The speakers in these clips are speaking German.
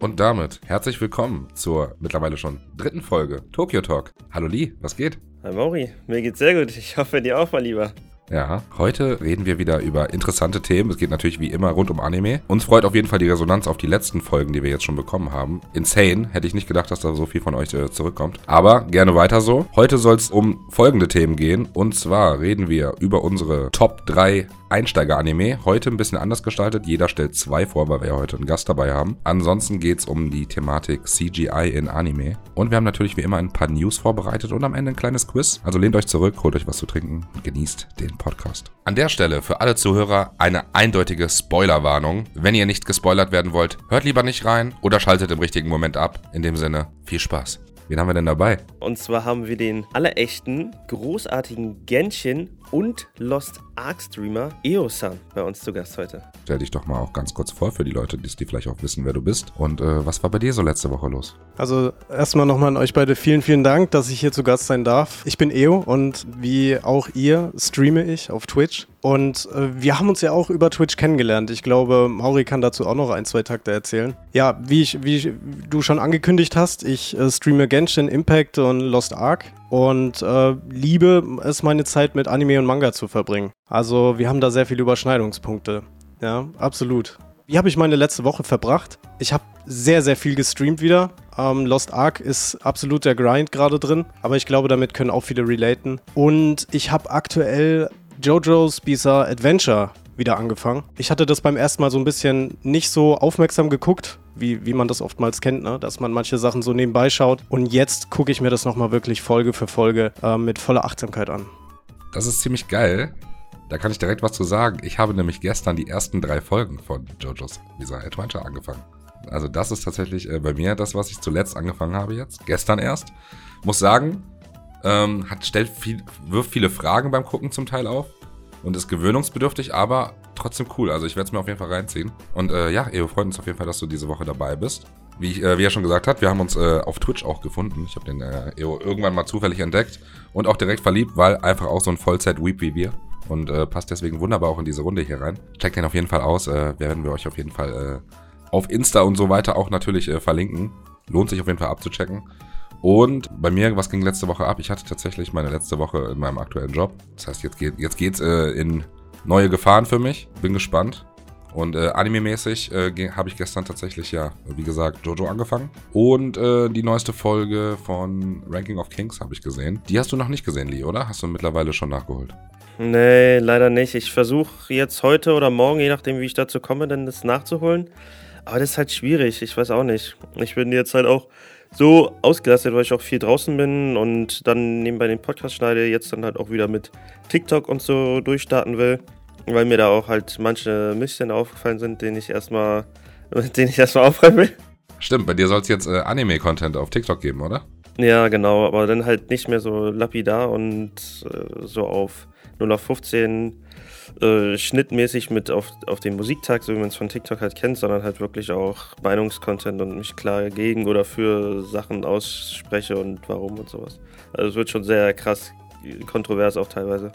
Und damit herzlich willkommen zur mittlerweile schon dritten Folge Tokyo Talk. Hallo Lee, was geht? Hi Mauri, mir geht's sehr gut. Ich hoffe dir auch mal lieber. Ja, heute reden wir wieder über interessante Themen. Es geht natürlich wie immer rund um Anime. Uns freut auf jeden Fall die Resonanz auf die letzten Folgen, die wir jetzt schon bekommen haben. Insane. Hätte ich nicht gedacht, dass da so viel von euch äh, zurückkommt. Aber gerne weiter so. Heute soll es um folgende Themen gehen. Und zwar reden wir über unsere Top 3 Einsteiger-Anime. Heute ein bisschen anders gestaltet. Jeder stellt zwei vor, weil wir ja heute einen Gast dabei haben. Ansonsten geht es um die Thematik CGI in Anime. Und wir haben natürlich wie immer ein paar News vorbereitet und am Ende ein kleines Quiz. Also lehnt euch zurück, holt euch was zu trinken und genießt den Podcast. An der Stelle für alle Zuhörer eine eindeutige Spoilerwarnung. Wenn ihr nicht gespoilert werden wollt, hört lieber nicht rein oder schaltet im richtigen Moment ab. In dem Sinne, viel Spaß. Wen haben wir denn dabei? Und zwar haben wir den allerechten, großartigen Genshin und Lost Ark Streamer Eo-san bei uns zu Gast heute. Stell dich doch mal auch ganz kurz vor für die Leute, die vielleicht auch wissen, wer du bist. Und äh, was war bei dir so letzte Woche los? Also erstmal nochmal an euch beide vielen, vielen Dank, dass ich hier zu Gast sein darf. Ich bin Eo und wie auch ihr streame ich auf Twitch. Und äh, wir haben uns ja auch über Twitch kennengelernt. Ich glaube, Mauri kann dazu auch noch ein, zwei Takte erzählen. Ja, wie, ich, wie du schon angekündigt hast, ich äh, streame Genshin Impact und Lost Ark und äh, liebe es, meine Zeit mit Anime und Manga zu verbringen. Also wir haben da sehr viele Überschneidungspunkte. Ja, absolut. Wie habe ich meine letzte Woche verbracht? Ich habe sehr, sehr viel gestreamt wieder. Ähm, Lost Ark ist absolut der Grind gerade drin, aber ich glaube, damit können auch viele relaten. Und ich habe aktuell JoJo's Bizarre Adventure wieder angefangen. Ich hatte das beim ersten Mal so ein bisschen nicht so aufmerksam geguckt, wie, wie man das oftmals kennt, ne? dass man manche Sachen so nebenbei schaut. Und jetzt gucke ich mir das nochmal wirklich Folge für Folge äh, mit voller Achtsamkeit an. Das ist ziemlich geil. Da kann ich direkt was zu sagen. Ich habe nämlich gestern die ersten drei Folgen von JoJo's Bizarre Adventure angefangen. Also das ist tatsächlich äh, bei mir das, was ich zuletzt angefangen habe jetzt. Gestern erst. Muss sagen, ähm, hat, stellt viel, wirft viele Fragen beim Gucken zum Teil auf und ist gewöhnungsbedürftig, aber trotzdem cool. Also ich werde es mir auf jeden Fall reinziehen. Und äh, ja, Eo, freut uns auf jeden Fall, dass du diese Woche dabei bist. Wie, ich, äh, wie er schon gesagt hat, wir haben uns äh, auf Twitch auch gefunden. Ich habe den äh, Eo irgendwann mal zufällig entdeckt und auch direkt verliebt, weil einfach auch so ein Vollzeit-Weep wie wir. Und äh, passt deswegen wunderbar auch in diese Runde hier rein. Checkt den auf jeden Fall aus. Äh, werden wir euch auf jeden Fall äh, auf Insta und so weiter auch natürlich äh, verlinken. Lohnt sich auf jeden Fall abzuchecken. Und bei mir, was ging letzte Woche ab? Ich hatte tatsächlich meine letzte Woche in meinem aktuellen Job. Das heißt, jetzt geht jetzt äh, in neue Gefahren für mich. Bin gespannt. Und äh, anime-mäßig äh, habe ich gestern tatsächlich ja, wie gesagt, Jojo angefangen. Und äh, die neueste Folge von Ranking of Kings habe ich gesehen. Die hast du noch nicht gesehen, Lee, oder? Hast du mittlerweile schon nachgeholt? Nee, leider nicht. Ich versuche jetzt heute oder morgen, je nachdem, wie ich dazu komme, dann das nachzuholen. Aber das ist halt schwierig. Ich weiß auch nicht. Ich bin jetzt halt auch so ausgelastet, weil ich auch viel draußen bin und dann nebenbei den Podcast schneide, jetzt dann halt auch wieder mit TikTok und so durchstarten will, weil mir da auch halt manche Missstände aufgefallen sind, denen ich erstmal, den ich erstmal aufräumen will. Stimmt, bei dir soll es jetzt äh, Anime-Content auf TikTok geben, oder? Ja, genau, aber dann halt nicht mehr so lapidar und äh, so auf 0 auf 15 äh, schnittmäßig mit auf, auf den Musiktag, so wie man es von TikTok halt kennt, sondern halt wirklich auch Meinungskontent und mich klar gegen oder für Sachen ausspreche und warum und sowas. Also es wird schon sehr krass kontrovers auch teilweise.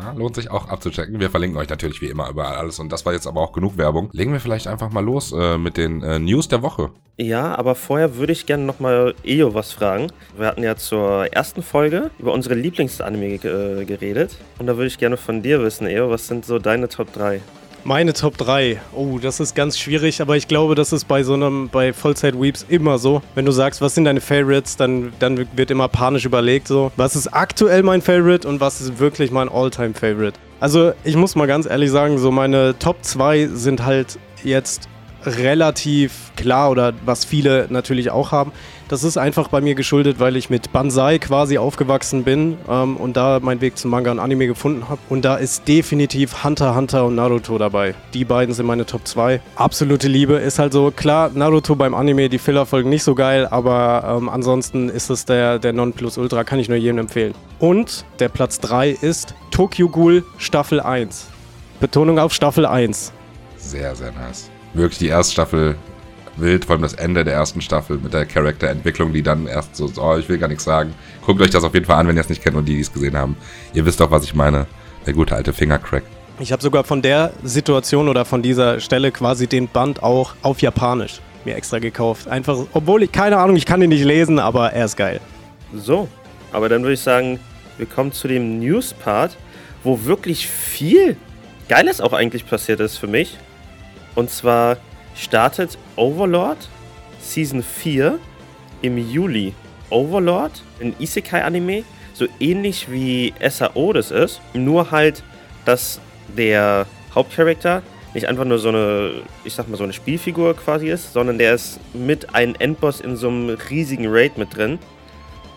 Ja, lohnt sich auch abzuchecken. Wir verlinken euch natürlich wie immer überall alles. Und das war jetzt aber auch genug Werbung. Legen wir vielleicht einfach mal los äh, mit den äh, News der Woche. Ja, aber vorher würde ich gerne nochmal Eo was fragen. Wir hatten ja zur ersten Folge über unsere Lieblingsanime äh, geredet. Und da würde ich gerne von dir wissen, Eo, was sind so deine Top 3? Meine Top 3. Oh, das ist ganz schwierig, aber ich glaube, das ist bei so einem, bei Vollzeit-Weeps immer so. Wenn du sagst, was sind deine Favorites, dann, dann wird immer panisch überlegt, so, was ist aktuell mein Favorite und was ist wirklich mein All-Time-Favorite. Also, ich muss mal ganz ehrlich sagen, so meine Top 2 sind halt jetzt relativ klar oder was viele natürlich auch haben. Das ist einfach bei mir geschuldet, weil ich mit Banzai quasi aufgewachsen bin ähm, und da meinen Weg zum Manga und Anime gefunden habe. Und da ist definitiv Hunter Hunter und Naruto dabei. Die beiden sind meine Top 2. Absolute Liebe ist halt so, klar, Naruto beim Anime, die Fillerfolgen nicht so geil, aber ähm, ansonsten ist es der, der Nonplusultra, kann ich nur jedem empfehlen. Und der Platz 3 ist Tokyo Ghoul Staffel 1. Betonung auf Staffel 1. Sehr, sehr nice. Wirklich die erste Staffel wild, vor allem das Ende der ersten Staffel mit der Charakterentwicklung, die dann erst so, oh, ich will gar nichts sagen. Guckt euch das auf jeden Fall an, wenn ihr es nicht kennt und die, die es gesehen haben. Ihr wisst doch, was ich meine. Der gute alte Fingercrack. Ich habe sogar von der Situation oder von dieser Stelle quasi den Band auch auf Japanisch. mir extra gekauft. Einfach, obwohl ich keine Ahnung, ich kann ihn nicht lesen, aber er ist geil. So, aber dann würde ich sagen, wir kommen zu dem News-Part, wo wirklich viel Geiles auch eigentlich passiert ist für mich. Und zwar startet Overlord Season 4 im Juli. Overlord, ein Isekai-Anime, so ähnlich wie SAO das ist, nur halt, dass der Hauptcharakter nicht einfach nur so eine, ich sag mal, so eine Spielfigur quasi ist, sondern der ist mit einem Endboss in so einem riesigen Raid mit drin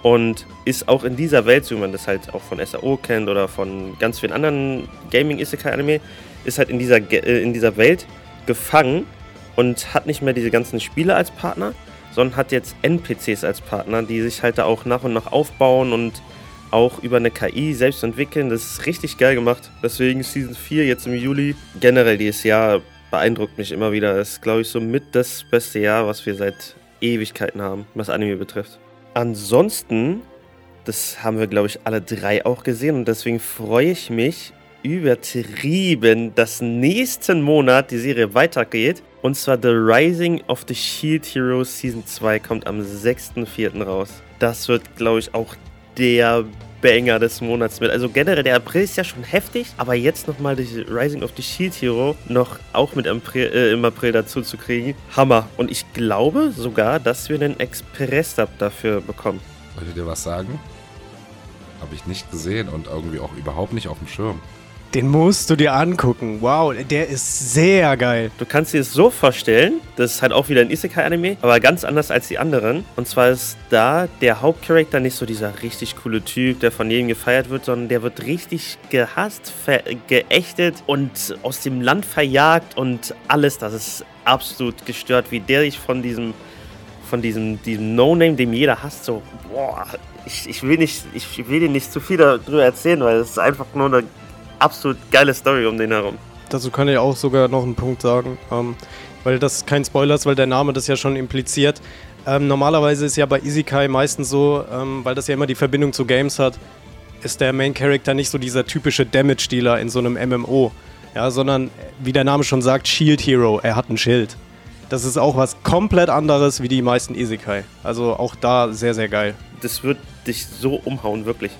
und ist auch in dieser Welt, so wie man das halt auch von SAO kennt oder von ganz vielen anderen Gaming-Isekai-Anime, ist halt in dieser, äh, in dieser Welt gefangen und hat nicht mehr diese ganzen Spiele als Partner, sondern hat jetzt NPCs als Partner, die sich halt da auch nach und nach aufbauen und auch über eine KI selbst entwickeln. Das ist richtig geil gemacht. Deswegen Season 4 jetzt im Juli. Generell dieses Jahr beeindruckt mich immer wieder. Das ist, glaube ich, so mit das beste Jahr, was wir seit Ewigkeiten haben, was Anime betrifft. Ansonsten, das haben wir, glaube ich, alle drei auch gesehen und deswegen freue ich mich übertrieben, dass nächsten Monat die Serie weitergeht. Und zwar The Rising of the Shield Heroes Season 2 kommt am 6.4. raus. Das wird, glaube ich, auch der Banger des Monats mit. Also generell, der April ist ja schon heftig, aber jetzt nochmal die Rising of the Shield Hero noch auch mit April, äh, im April dazu zu kriegen. Hammer. Und ich glaube sogar, dass wir einen Express-Dub dafür bekommen. Soll ich dir was sagen? Habe ich nicht gesehen und irgendwie auch überhaupt nicht auf dem Schirm. Den musst du dir angucken. Wow, der ist sehr geil. Du kannst dir es so vorstellen, das ist halt auch wieder ein Isekai-Anime, aber ganz anders als die anderen. Und zwar ist da der Hauptcharakter nicht so dieser richtig coole Typ, der von jedem gefeiert wird, sondern der wird richtig gehasst, geächtet und aus dem Land verjagt und alles. Das ist absolut gestört, wie der sich von diesem von diesem, diesem No-Name, dem jeder hasst, so, boah, ich, ich, will nicht, ich will dir nicht zu viel darüber erzählen, weil es ist einfach nur eine absolut geile Story um den herum. Dazu kann ich auch sogar noch einen Punkt sagen, ähm, weil das kein Spoiler ist, weil der Name das ja schon impliziert. Ähm, normalerweise ist ja bei Isekai meistens so, ähm, weil das ja immer die Verbindung zu Games hat, ist der Main Character nicht so dieser typische Damage-Dealer in so einem MMO, ja, sondern wie der Name schon sagt, Shield Hero, er hat ein Schild. Das ist auch was komplett anderes wie die meisten Isekai. Also auch da sehr, sehr geil. Das wird dich so umhauen, wirklich.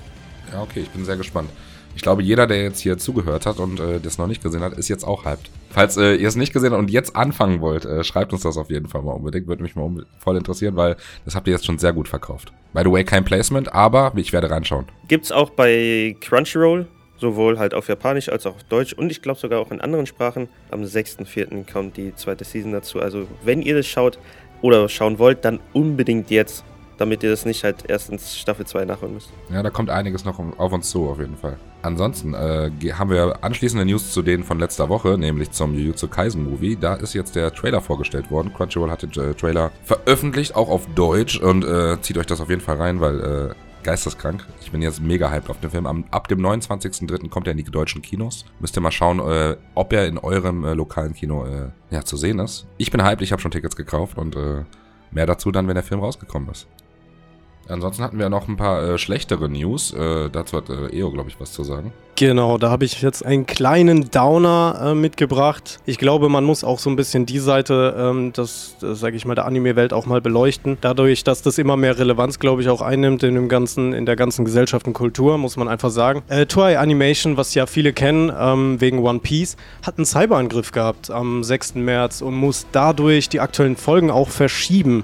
Ja, okay, ich bin sehr gespannt. Ich glaube, jeder, der jetzt hier zugehört hat und äh, das noch nicht gesehen hat, ist jetzt auch hyped. Falls äh, ihr es nicht gesehen habt und jetzt anfangen wollt, äh, schreibt uns das auf jeden Fall mal unbedingt. Würde mich mal voll interessieren, weil das habt ihr jetzt schon sehr gut verkauft. By the way, kein Placement, aber ich werde reinschauen. Gibt's auch bei Crunchyroll, sowohl halt auf Japanisch als auch auf Deutsch und ich glaube sogar auch in anderen Sprachen. Am 6.4. kommt die zweite Season dazu. Also wenn ihr das schaut oder schauen wollt, dann unbedingt jetzt damit ihr das nicht halt erst in Staffel 2 nachholen müsst. Ja, da kommt einiges noch auf uns zu, auf jeden Fall. Ansonsten äh, haben wir anschließende News zu denen von letzter Woche, nämlich zum Jujutsu Kaisen Movie. Da ist jetzt der Trailer vorgestellt worden. Crunchyroll hat den äh, Trailer veröffentlicht, auch auf Deutsch. Und äh, zieht euch das auf jeden Fall rein, weil äh, geisteskrank. Ich bin jetzt mega hyped auf den Film. Am, ab dem 29.03. kommt er in die deutschen Kinos. Müsst ihr mal schauen, äh, ob er in eurem äh, lokalen Kino äh, ja, zu sehen ist. Ich bin hyped, ich habe schon Tickets gekauft und äh, mehr dazu dann, wenn der Film rausgekommen ist. Ansonsten hatten wir noch ein paar äh, schlechtere News. Äh, dazu hat äh, Eo, glaube ich, was zu sagen. Genau, da habe ich jetzt einen kleinen Downer äh, mitgebracht. Ich glaube, man muss auch so ein bisschen die Seite, ähm, das, das sage ich mal, der Anime-Welt auch mal beleuchten. Dadurch, dass das immer mehr Relevanz, glaube ich, auch einnimmt in dem ganzen, in der ganzen Gesellschaft und Kultur, muss man einfach sagen. Äh, Toei Animation, was ja viele kennen, ähm, wegen One Piece, hat einen Cyberangriff gehabt am 6. März und muss dadurch die aktuellen Folgen auch verschieben.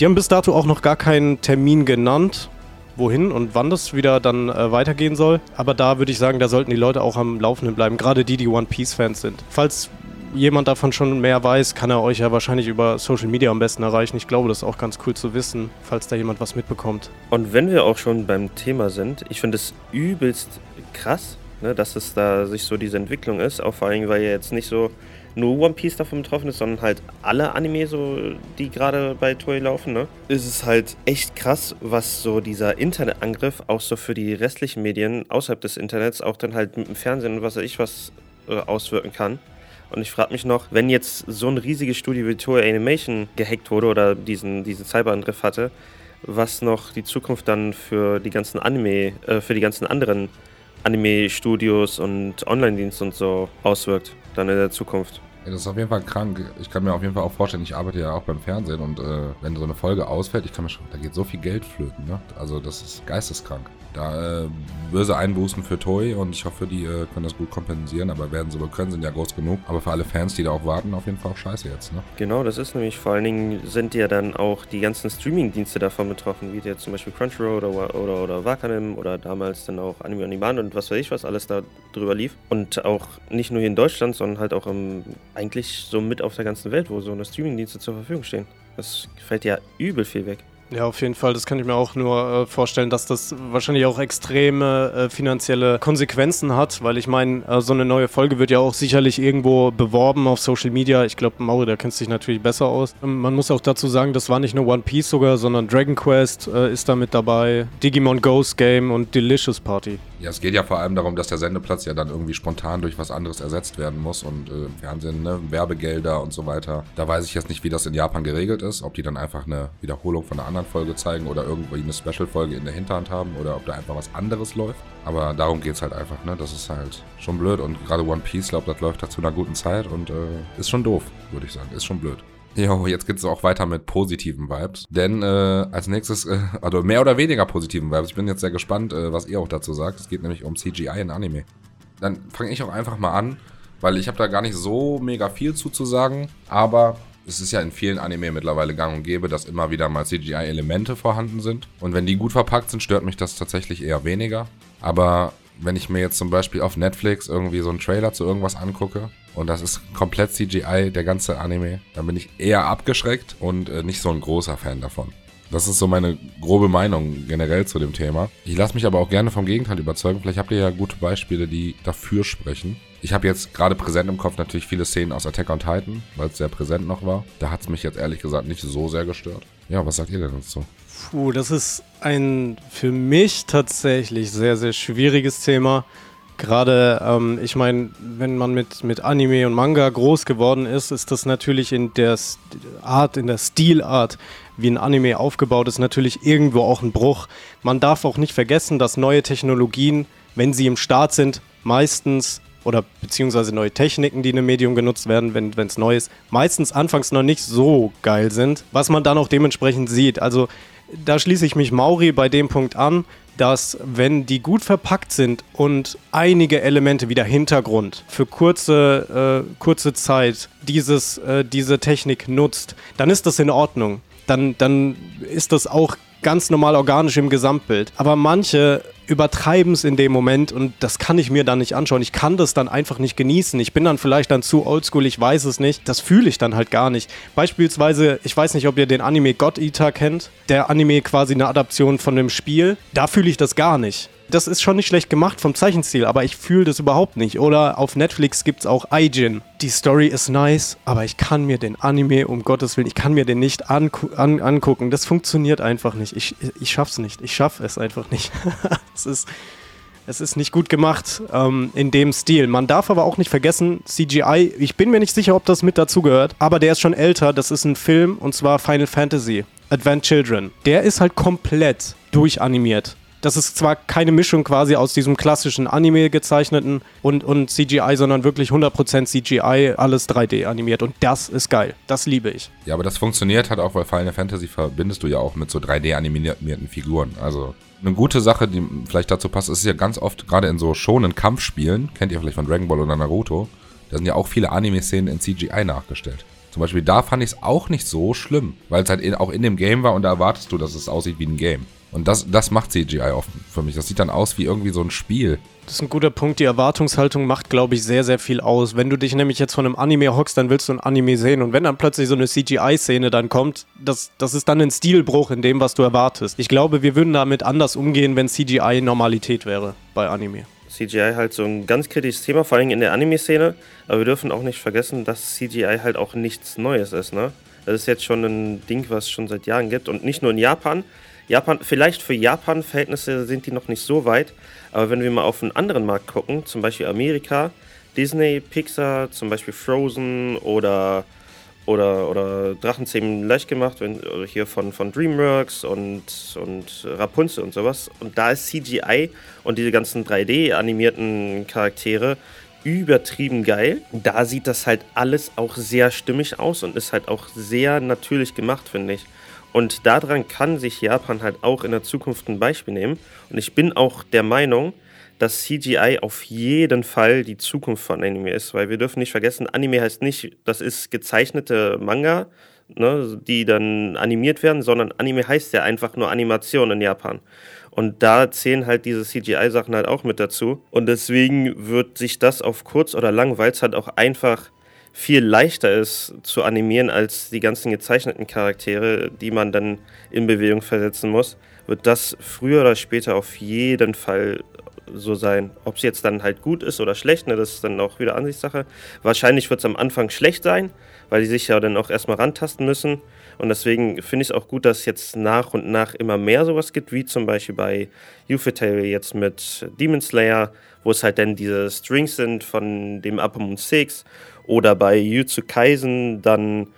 Die haben bis dato auch noch gar keinen Termin genannt, wohin und wann das wieder dann äh, weitergehen soll. Aber da würde ich sagen, da sollten die Leute auch am Laufenden bleiben, gerade die, die One Piece-Fans sind. Falls jemand davon schon mehr weiß, kann er euch ja wahrscheinlich über Social Media am besten erreichen. Ich glaube, das ist auch ganz cool zu wissen, falls da jemand was mitbekommt. Und wenn wir auch schon beim Thema sind, ich finde es übelst krass, ne, dass es da sich so diese Entwicklung ist, auch vor allem, weil ja jetzt nicht so nur One Piece davon betroffen ist, sondern halt alle Anime, so, die gerade bei Toei laufen, ne? Ist es halt echt krass, was so dieser Internetangriff auch so für die restlichen Medien außerhalb des Internets auch dann halt mit dem Fernsehen und was weiß ich was äh, auswirken kann. Und ich frage mich noch, wenn jetzt so ein riesiges Studio wie Toei Animation gehackt wurde oder diesen, diesen Cyberangriff hatte, was noch die Zukunft dann für die ganzen Anime, äh, für die ganzen anderen Anime-Studios und Online-Dienste und so auswirkt, dann in der Zukunft. Das ist auf jeden Fall krank. Ich kann mir auf jeden Fall auch vorstellen, ich arbeite ja auch beim Fernsehen und äh, wenn so eine Folge ausfällt, ich kann mir schon, da geht so viel Geld flöten, ne? Also das ist geisteskrank. Da äh, böse Einbußen für Toy und ich hoffe, die äh, können das gut kompensieren, aber werden sie wohl können, sind ja groß genug. Aber für alle Fans, die da auch warten, auf jeden Fall auch scheiße jetzt, ne? Genau, das ist nämlich vor allen Dingen sind ja dann auch die ganzen Streaming-Dienste davon betroffen, wie jetzt zum Beispiel Crunchyroll oder, oder, oder Wakanim oder damals dann auch Anime on Demand und was weiß ich, was alles da drüber lief. Und auch nicht nur hier in Deutschland, sondern halt auch im, eigentlich so mit auf der ganzen Welt, wo so eine Streaming-Dienste zur Verfügung stehen. Das fällt ja übel viel weg. Ja, auf jeden Fall. Das kann ich mir auch nur äh, vorstellen, dass das wahrscheinlich auch extreme äh, finanzielle Konsequenzen hat, weil ich meine, äh, so eine neue Folge wird ja auch sicherlich irgendwo beworben auf Social Media. Ich glaube, Mauri, da kennst du dich natürlich besser aus. Ähm, man muss auch dazu sagen, das war nicht nur One Piece sogar, sondern Dragon Quest äh, ist da mit dabei, Digimon Ghost Game und Delicious Party. Ja, es geht ja vor allem darum, dass der Sendeplatz ja dann irgendwie spontan durch was anderes ersetzt werden muss und äh, Fernsehen, ne, Werbegelder und so weiter. Da weiß ich jetzt nicht, wie das in Japan geregelt ist, ob die dann einfach eine Wiederholung von einer anderen Folge zeigen oder irgendwie eine Special-Folge in der Hinterhand haben oder ob da einfach was anderes läuft. Aber darum geht es halt einfach, ne? Das ist halt schon blöd und gerade One Piece, glaube das läuft da zu einer guten Zeit und äh, ist schon doof, würde ich sagen. Ist schon blöd. Jo, jetzt geht's auch weiter mit positiven Vibes. Denn äh, als nächstes, äh, also mehr oder weniger positiven Vibes. Ich bin jetzt sehr gespannt, äh, was ihr auch dazu sagt. Es geht nämlich um CGI in Anime. Dann fange ich auch einfach mal an, weil ich habe da gar nicht so mega viel zuzusagen. Aber es ist ja in vielen Anime mittlerweile gang und gäbe, dass immer wieder mal CGI-Elemente vorhanden sind. Und wenn die gut verpackt sind, stört mich das tatsächlich eher weniger. Aber wenn ich mir jetzt zum Beispiel auf Netflix irgendwie so einen Trailer zu irgendwas angucke und das ist komplett CGI, der ganze Anime, dann bin ich eher abgeschreckt und äh, nicht so ein großer Fan davon. Das ist so meine grobe Meinung generell zu dem Thema. Ich lasse mich aber auch gerne vom Gegenteil überzeugen. Vielleicht habt ihr ja gute Beispiele, die dafür sprechen. Ich habe jetzt gerade präsent im Kopf natürlich viele Szenen aus Attack on Titan, weil es sehr präsent noch war. Da hat es mich jetzt ehrlich gesagt nicht so sehr gestört. Ja, was sagt ihr denn dazu? Puh, das ist ein für mich tatsächlich sehr, sehr schwieriges Thema. Gerade, ähm, ich meine, wenn man mit, mit Anime und Manga groß geworden ist, ist das natürlich in der Art, in der Stilart, wie ein Anime aufgebaut ist, natürlich irgendwo auch ein Bruch. Man darf auch nicht vergessen, dass neue Technologien, wenn sie im Start sind, meistens oder beziehungsweise neue Techniken, die in einem Medium genutzt werden, wenn es neu ist, meistens anfangs noch nicht so geil sind, was man dann auch dementsprechend sieht. Also da schließe ich mich Mauri bei dem Punkt an dass wenn die gut verpackt sind und einige Elemente wie der Hintergrund für kurze, äh, kurze Zeit dieses, äh, diese Technik nutzt, dann ist das in Ordnung. Dann, dann ist das auch ganz normal organisch im Gesamtbild. Aber manche übertreiben es in dem Moment und das kann ich mir dann nicht anschauen. Ich kann das dann einfach nicht genießen. Ich bin dann vielleicht dann zu oldschool, ich weiß es nicht. Das fühle ich dann halt gar nicht. Beispielsweise, ich weiß nicht, ob ihr den Anime God Eater kennt. Der Anime quasi eine Adaption von dem Spiel. Da fühle ich das gar nicht das ist schon nicht schlecht gemacht vom Zeichenstil, aber ich fühle das überhaupt nicht. Oder auf Netflix gibt es auch Aijin. Die Story ist nice, aber ich kann mir den Anime, um Gottes Willen, ich kann mir den nicht an, an, angucken. Das funktioniert einfach nicht. Ich, ich schaff's nicht. Ich schaffe es einfach nicht. es ist. Ist nicht gut gemacht ähm, in dem Stil. Man darf aber auch nicht vergessen, CGI, ich bin mir nicht sicher, ob das mit dazugehört, aber der ist schon älter. Das ist ein Film und zwar Final Fantasy Advent Children. Der ist halt komplett durchanimiert. Das ist zwar keine Mischung quasi aus diesem klassischen Anime gezeichneten und, und CGI, sondern wirklich 100% CGI, alles 3D animiert. Und das ist geil. Das liebe ich. Ja, aber das funktioniert halt auch, weil Final Fantasy verbindest du ja auch mit so 3D animierten Figuren. Also eine gute Sache, die vielleicht dazu passt, ist ja ganz oft gerade in so schonen Kampfspielen, kennt ihr vielleicht von Dragon Ball oder Naruto, da sind ja auch viele Anime-Szenen in CGI nachgestellt. Zum Beispiel da fand ich es auch nicht so schlimm, weil es halt in, auch in dem Game war und da erwartest du, dass es aussieht wie ein Game. Und das, das macht CGI oft für mich. Das sieht dann aus wie irgendwie so ein Spiel. Das ist ein guter Punkt. Die Erwartungshaltung macht, glaube ich, sehr, sehr viel aus. Wenn du dich nämlich jetzt von einem Anime hockst, dann willst du ein Anime sehen. Und wenn dann plötzlich so eine CGI-Szene dann kommt, das, das ist dann ein Stilbruch in dem, was du erwartest. Ich glaube, wir würden damit anders umgehen, wenn CGI Normalität wäre bei Anime. CGI halt so ein ganz kritisches Thema, vor allem in der Anime-Szene. Aber wir dürfen auch nicht vergessen, dass CGI halt auch nichts Neues ist. Ne? Das ist jetzt schon ein Ding, was es schon seit Jahren gibt. Und nicht nur in Japan, Japan, vielleicht für Japan-Verhältnisse sind die noch nicht so weit, aber wenn wir mal auf einen anderen Markt gucken, zum Beispiel Amerika, Disney, Pixar, zum Beispiel Frozen oder, oder, oder Drachenzähmen leicht gemacht, wenn, hier von, von Dreamworks und, und Rapunzel und sowas. Und da ist CGI und diese ganzen 3D-animierten Charaktere übertrieben geil. Da sieht das halt alles auch sehr stimmig aus und ist halt auch sehr natürlich gemacht, finde ich. Und daran kann sich Japan halt auch in der Zukunft ein Beispiel nehmen. Und ich bin auch der Meinung, dass CGI auf jeden Fall die Zukunft von Anime ist, weil wir dürfen nicht vergessen, Anime heißt nicht, das ist gezeichnete Manga, ne, die dann animiert werden, sondern Anime heißt ja einfach nur Animation in Japan. Und da zählen halt diese CGI-Sachen halt auch mit dazu. Und deswegen wird sich das auf kurz oder lang, weil es halt auch einfach viel leichter ist zu animieren als die ganzen gezeichneten Charaktere, die man dann in Bewegung versetzen muss, wird das früher oder später auf jeden Fall so sein. Ob es jetzt dann halt gut ist oder schlecht, ne, das ist dann auch wieder Ansichtssache. Wahrscheinlich wird es am Anfang schlecht sein, weil die sich ja dann auch erstmal rantasten müssen. Und deswegen finde ich es auch gut, dass es jetzt nach und nach immer mehr sowas gibt, wie zum Beispiel bei Ufotable jetzt mit Demon Slayer, wo es halt dann diese Strings sind von dem Upper Moon 6 oder bei Jutsu Kaisen dann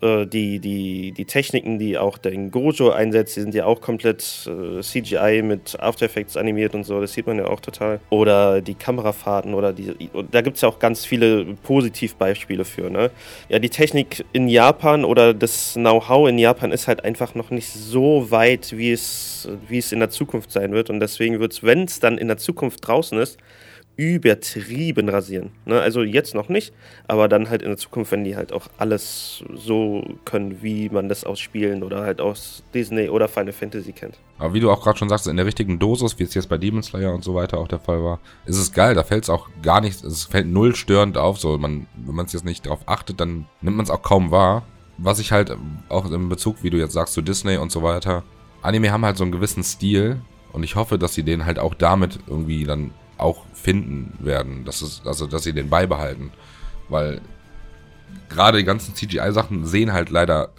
äh, die, die, die Techniken, die auch den Gojo einsetzt, die sind ja auch komplett äh, CGI mit After Effects animiert und so, das sieht man ja auch total. Oder die Kamerafahrten oder die, da gibt es ja auch ganz viele Positivbeispiele für. Ne? Ja, die Technik in Japan oder das Know-how in Japan ist halt einfach noch nicht so weit, wie es, wie es in der Zukunft sein wird. Und deswegen wird es, wenn es dann in der Zukunft draußen ist, übertrieben rasieren. Ne? Also jetzt noch nicht, aber dann halt in der Zukunft, wenn die halt auch alles so können, wie man das aus Spielen oder halt aus Disney oder Final Fantasy kennt. Aber wie du auch gerade schon sagst, in der richtigen Dosis, wie es jetzt bei Demon Slayer und so weiter auch der Fall war, ist es geil. Da fällt es auch gar nicht, es fällt null störend auf. So, man, wenn man es jetzt nicht darauf achtet, dann nimmt man es auch kaum wahr. Was ich halt auch im Bezug, wie du jetzt sagst, zu Disney und so weiter, Anime haben halt so einen gewissen Stil und ich hoffe, dass sie den halt auch damit irgendwie dann auch finden werden. Das ist, also, dass sie den beibehalten. Weil gerade die ganzen CGI-Sachen sehen halt leider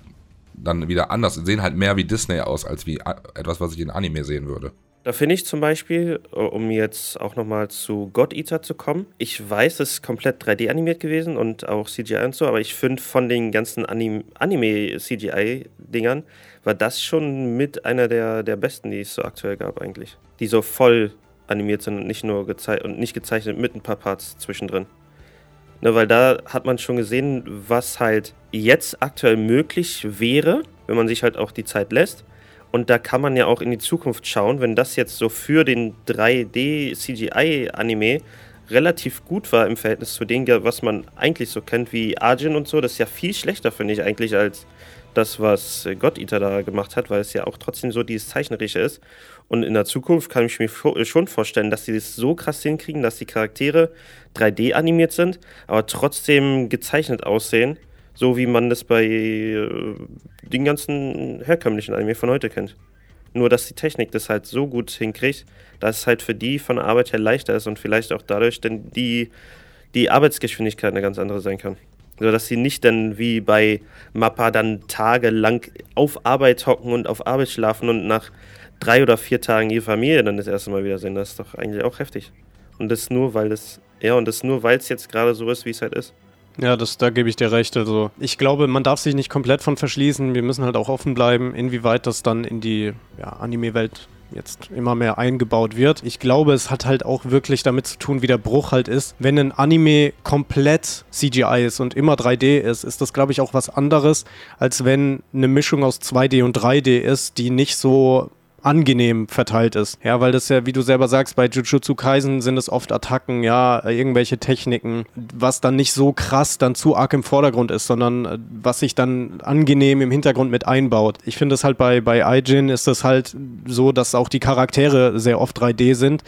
dann wieder anders, sehen halt mehr wie Disney aus, als wie etwas, was ich in Anime sehen würde. Da finde ich zum Beispiel, äh, um jetzt auch nochmal zu God Eater zu kommen, ich weiß, es ist komplett 3D animiert gewesen und auch CGI und so, aber ich finde von den ganzen Anim Anime-CGI-Dingern war das schon mit einer der, der besten, die es so aktuell gab eigentlich. Die so voll animiert sind und nicht nur gezeichnet und nicht gezeichnet mit ein paar Parts zwischendrin. Ne, weil da hat man schon gesehen, was halt jetzt aktuell möglich wäre, wenn man sich halt auch die Zeit lässt. Und da kann man ja auch in die Zukunft schauen, wenn das jetzt so für den 3D-CGI-Anime relativ gut war im Verhältnis zu dem, was man eigentlich so kennt wie Arjun und so. Das ist ja viel schlechter, finde ich, eigentlich als das, was God Eater da gemacht hat, weil es ja auch trotzdem so dieses Zeichnerische ist. Und in der Zukunft kann ich mir schon vorstellen, dass sie das so krass hinkriegen, dass die Charaktere 3D animiert sind, aber trotzdem gezeichnet aussehen, so wie man das bei äh, den ganzen herkömmlichen Anime von heute kennt. Nur, dass die Technik das halt so gut hinkriegt, dass es halt für die von der Arbeit her leichter ist und vielleicht auch dadurch denn die, die Arbeitsgeschwindigkeit eine ganz andere sein kann. So dass sie nicht dann wie bei Mappa dann tagelang auf Arbeit hocken und auf Arbeit schlafen und nach drei oder vier Tagen ihre Familie dann das erste Mal wiedersehen. Das ist doch eigentlich auch heftig. Und das nur, weil das, ja, und das nur, weil es jetzt gerade so ist, wie es halt ist. Ja, das, da gebe ich dir recht. Also ich glaube, man darf sich nicht komplett von verschließen. Wir müssen halt auch offen bleiben, inwieweit das dann in die ja, Anime-Welt jetzt immer mehr eingebaut wird. Ich glaube, es hat halt auch wirklich damit zu tun, wie der Bruch halt ist. Wenn ein Anime komplett CGI ist und immer 3D ist, ist das, glaube ich, auch was anderes, als wenn eine Mischung aus 2D und 3D ist, die nicht so angenehm verteilt ist. Ja, weil das ja, wie du selber sagst, bei Jujutsu Kaisen sind es oft Attacken, ja, irgendwelche Techniken, was dann nicht so krass dann zu arg im Vordergrund ist, sondern äh, was sich dann angenehm im Hintergrund mit einbaut. Ich finde es halt bei, bei Aijin ist es halt so, dass auch die Charaktere sehr oft 3D sind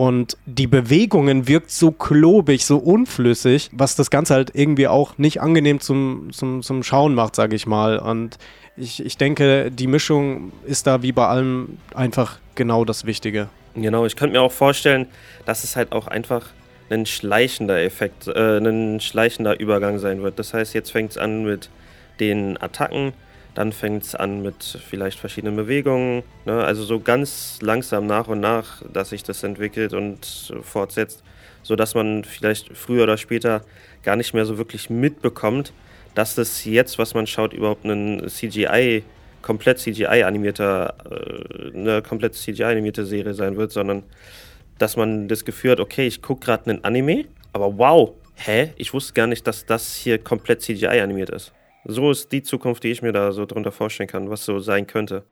und die Bewegungen wirkt so klobig, so unflüssig, was das Ganze halt irgendwie auch nicht angenehm zum, zum, zum Schauen macht, sage ich mal. Und ich, ich denke, die Mischung ist da wie bei allem einfach genau das Wichtige. Genau, ich könnte mir auch vorstellen, dass es halt auch einfach ein schleichender Effekt, äh, ein schleichender Übergang sein wird. Das heißt, jetzt fängt es an mit den Attacken, dann fängt es an mit vielleicht verschiedenen Bewegungen. Ne? Also so ganz langsam nach und nach, dass sich das entwickelt und fortsetzt, sodass man vielleicht früher oder später gar nicht mehr so wirklich mitbekommt, dass das jetzt, was man schaut, überhaupt ein CGI, komplett CGI-animierter, äh, eine komplett CGI-animierte Serie sein wird, sondern dass man das Gefühl hat, okay, ich gucke gerade einen Anime Aber wow, hä? Ich wusste gar nicht, dass das hier komplett CGI animiert ist. So ist die Zukunft, die ich mir da so drunter vorstellen kann, was so sein könnte.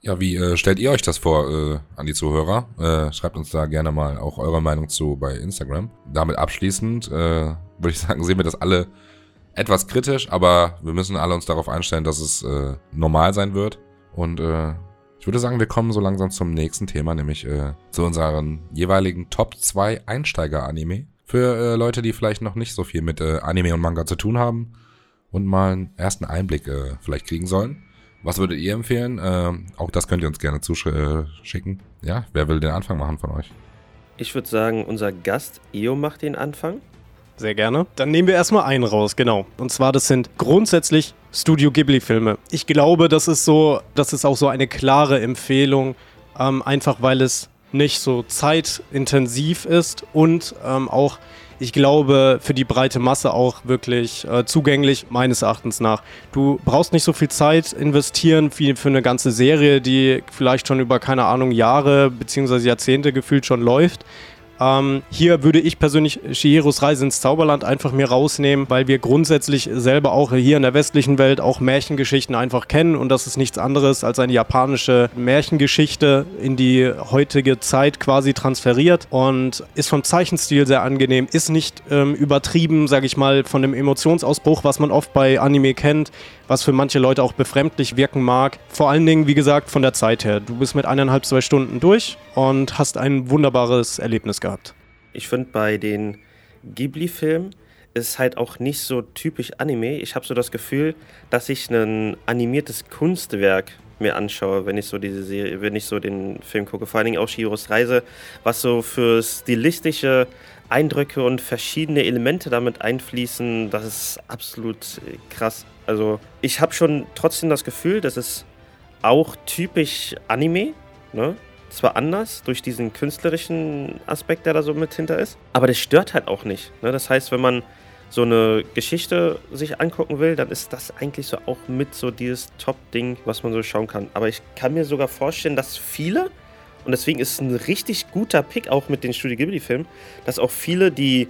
Ja, wie äh, stellt ihr euch das vor äh, an die Zuhörer? Äh, schreibt uns da gerne mal auch eure Meinung zu bei Instagram. Damit abschließend äh, würde ich sagen, sehen wir das alle etwas kritisch, aber wir müssen alle uns darauf einstellen, dass es äh, normal sein wird. Und äh, ich würde sagen, wir kommen so langsam zum nächsten Thema, nämlich äh, zu unseren jeweiligen Top 2 Einsteiger-Anime. Für äh, Leute, die vielleicht noch nicht so viel mit äh, Anime und Manga zu tun haben und mal einen ersten Einblick äh, vielleicht kriegen sollen. Was würdet ihr empfehlen? Ähm, auch das könnt ihr uns gerne zuschicken. Ja, wer will den Anfang machen von euch? Ich würde sagen, unser Gast Io macht den Anfang. Sehr gerne. Dann nehmen wir erstmal einen raus, genau. Und zwar, das sind grundsätzlich Studio Ghibli-Filme. Ich glaube, das ist so, das ist auch so eine klare Empfehlung, ähm, einfach weil es nicht so zeitintensiv ist und ähm, auch ich glaube, für die breite Masse auch wirklich äh, zugänglich, meines Erachtens nach. Du brauchst nicht so viel Zeit investieren wie für eine ganze Serie, die vielleicht schon über, keine Ahnung, Jahre bzw. Jahrzehnte gefühlt schon läuft. Ähm, hier würde ich persönlich Shihiros Reise ins Zauberland einfach mir rausnehmen, weil wir grundsätzlich selber auch hier in der westlichen Welt auch Märchengeschichten einfach kennen und das ist nichts anderes als eine japanische Märchengeschichte in die heutige Zeit quasi transferiert und ist vom Zeichenstil sehr angenehm, ist nicht ähm, übertrieben, sage ich mal, von dem Emotionsausbruch, was man oft bei Anime kennt, was für manche Leute auch befremdlich wirken mag. Vor allen Dingen, wie gesagt, von der Zeit her. Du bist mit eineinhalb, zwei Stunden durch und hast ein wunderbares Erlebnis gehabt. Ich finde bei den Ghibli-Filmen ist halt auch nicht so typisch Anime. Ich habe so das Gefühl, dass ich ein animiertes Kunstwerk mir anschaue, wenn ich so diese Serie, wenn ich so den Film gucke, vor allen Dingen auch Shiros Reise, was so für stilistische Eindrücke und verschiedene Elemente damit einfließen, das ist absolut krass. Also ich habe schon trotzdem das Gefühl, dass es auch typisch Anime, ne? Zwar anders durch diesen künstlerischen Aspekt, der da so mit hinter ist, aber das stört halt auch nicht. Ne? Das heißt, wenn man so eine Geschichte sich angucken will, dann ist das eigentlich so auch mit so dieses Top-Ding, was man so schauen kann. Aber ich kann mir sogar vorstellen, dass viele, und deswegen ist es ein richtig guter Pick auch mit den Studio Ghibli-Filmen, dass auch viele, die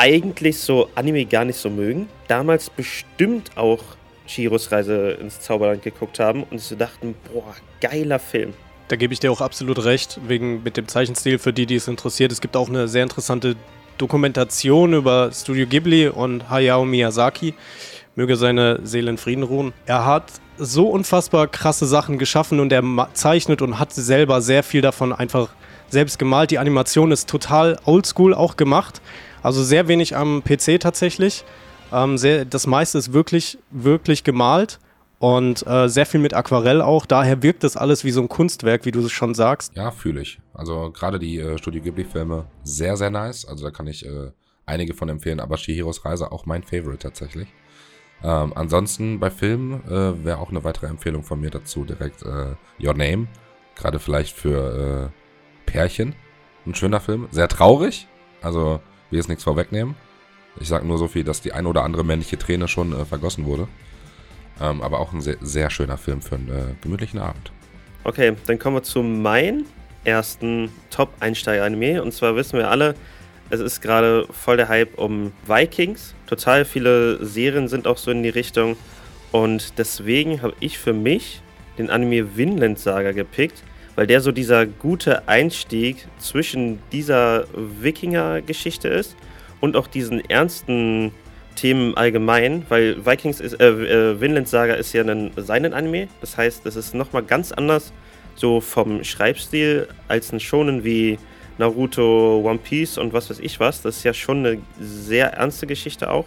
eigentlich so Anime gar nicht so mögen, damals bestimmt auch Shiros Reise ins Zauberland geguckt haben und sie dachten, boah, geiler Film. Da gebe ich dir auch absolut recht, wegen mit dem Zeichenstil für die, die es interessiert. Es gibt auch eine sehr interessante Dokumentation über Studio Ghibli und Hayao Miyazaki. Möge seine Seele in Frieden ruhen. Er hat so unfassbar krasse Sachen geschaffen und er zeichnet und hat selber sehr viel davon einfach selbst gemalt. Die Animation ist total oldschool auch gemacht. Also sehr wenig am PC tatsächlich. Ähm, sehr, das meiste ist wirklich, wirklich gemalt und äh, sehr viel mit Aquarell auch. Daher wirkt das alles wie so ein Kunstwerk, wie du es schon sagst. Ja, fühle ich. Also gerade die äh, Studio Ghibli-Filme sehr, sehr nice. Also da kann ich äh, einige von empfehlen, aber Shihiros Reise auch mein Favorite tatsächlich. Ähm, ansonsten bei Filmen äh, wäre auch eine weitere Empfehlung von mir dazu direkt äh, Your Name. Gerade vielleicht für äh, Pärchen. Ein schöner Film. Sehr traurig. Also will jetzt nichts vorwegnehmen. Ich sage nur so viel, dass die ein oder andere männliche Träne schon äh, vergossen wurde. Ähm, aber auch ein sehr, sehr, schöner Film für einen äh, gemütlichen Abend. Okay, dann kommen wir zu meinem ersten Top-Einsteiger-Anime. Und zwar wissen wir alle, es ist gerade voll der Hype um Vikings. Total viele Serien sind auch so in die Richtung. Und deswegen habe ich für mich den Anime Vinland Saga gepickt weil der so dieser gute Einstieg zwischen dieser Wikinger-Geschichte ist und auch diesen ernsten Themen allgemein, weil Vikings ist, äh, äh, Vinland Saga ist ja ein seinen Anime, das heißt, das ist nochmal ganz anders so vom Schreibstil als ein Shonen wie Naruto, One Piece und was weiß ich was. Das ist ja schon eine sehr ernste Geschichte auch.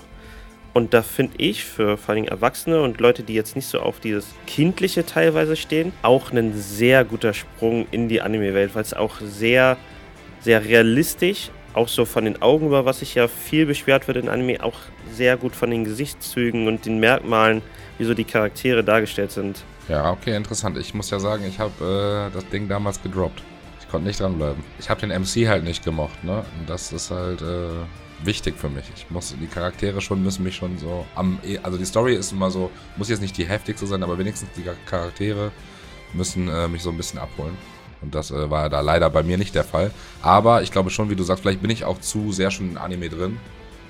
Und da finde ich für vor allem Erwachsene und Leute, die jetzt nicht so auf dieses Kindliche teilweise stehen, auch ein sehr guter Sprung in die Anime-Welt, weil es auch sehr, sehr realistisch, auch so von den Augen über, was sich ja viel beschwert wird in Anime, auch sehr gut von den Gesichtszügen und den Merkmalen, wie so die Charaktere dargestellt sind. Ja, okay, interessant. Ich muss ja sagen, ich habe äh, das Ding damals gedroppt. Ich konnte nicht dranbleiben. Ich habe den MC halt nicht gemocht, ne? Und das ist halt. Äh wichtig für mich. Ich muss, die Charaktere schon müssen mich schon so am, e, also die Story ist immer so, muss jetzt nicht die heftigste sein, aber wenigstens die Charaktere müssen äh, mich so ein bisschen abholen. Und das äh, war da leider bei mir nicht der Fall. Aber ich glaube schon, wie du sagst, vielleicht bin ich auch zu sehr schon in Anime drin.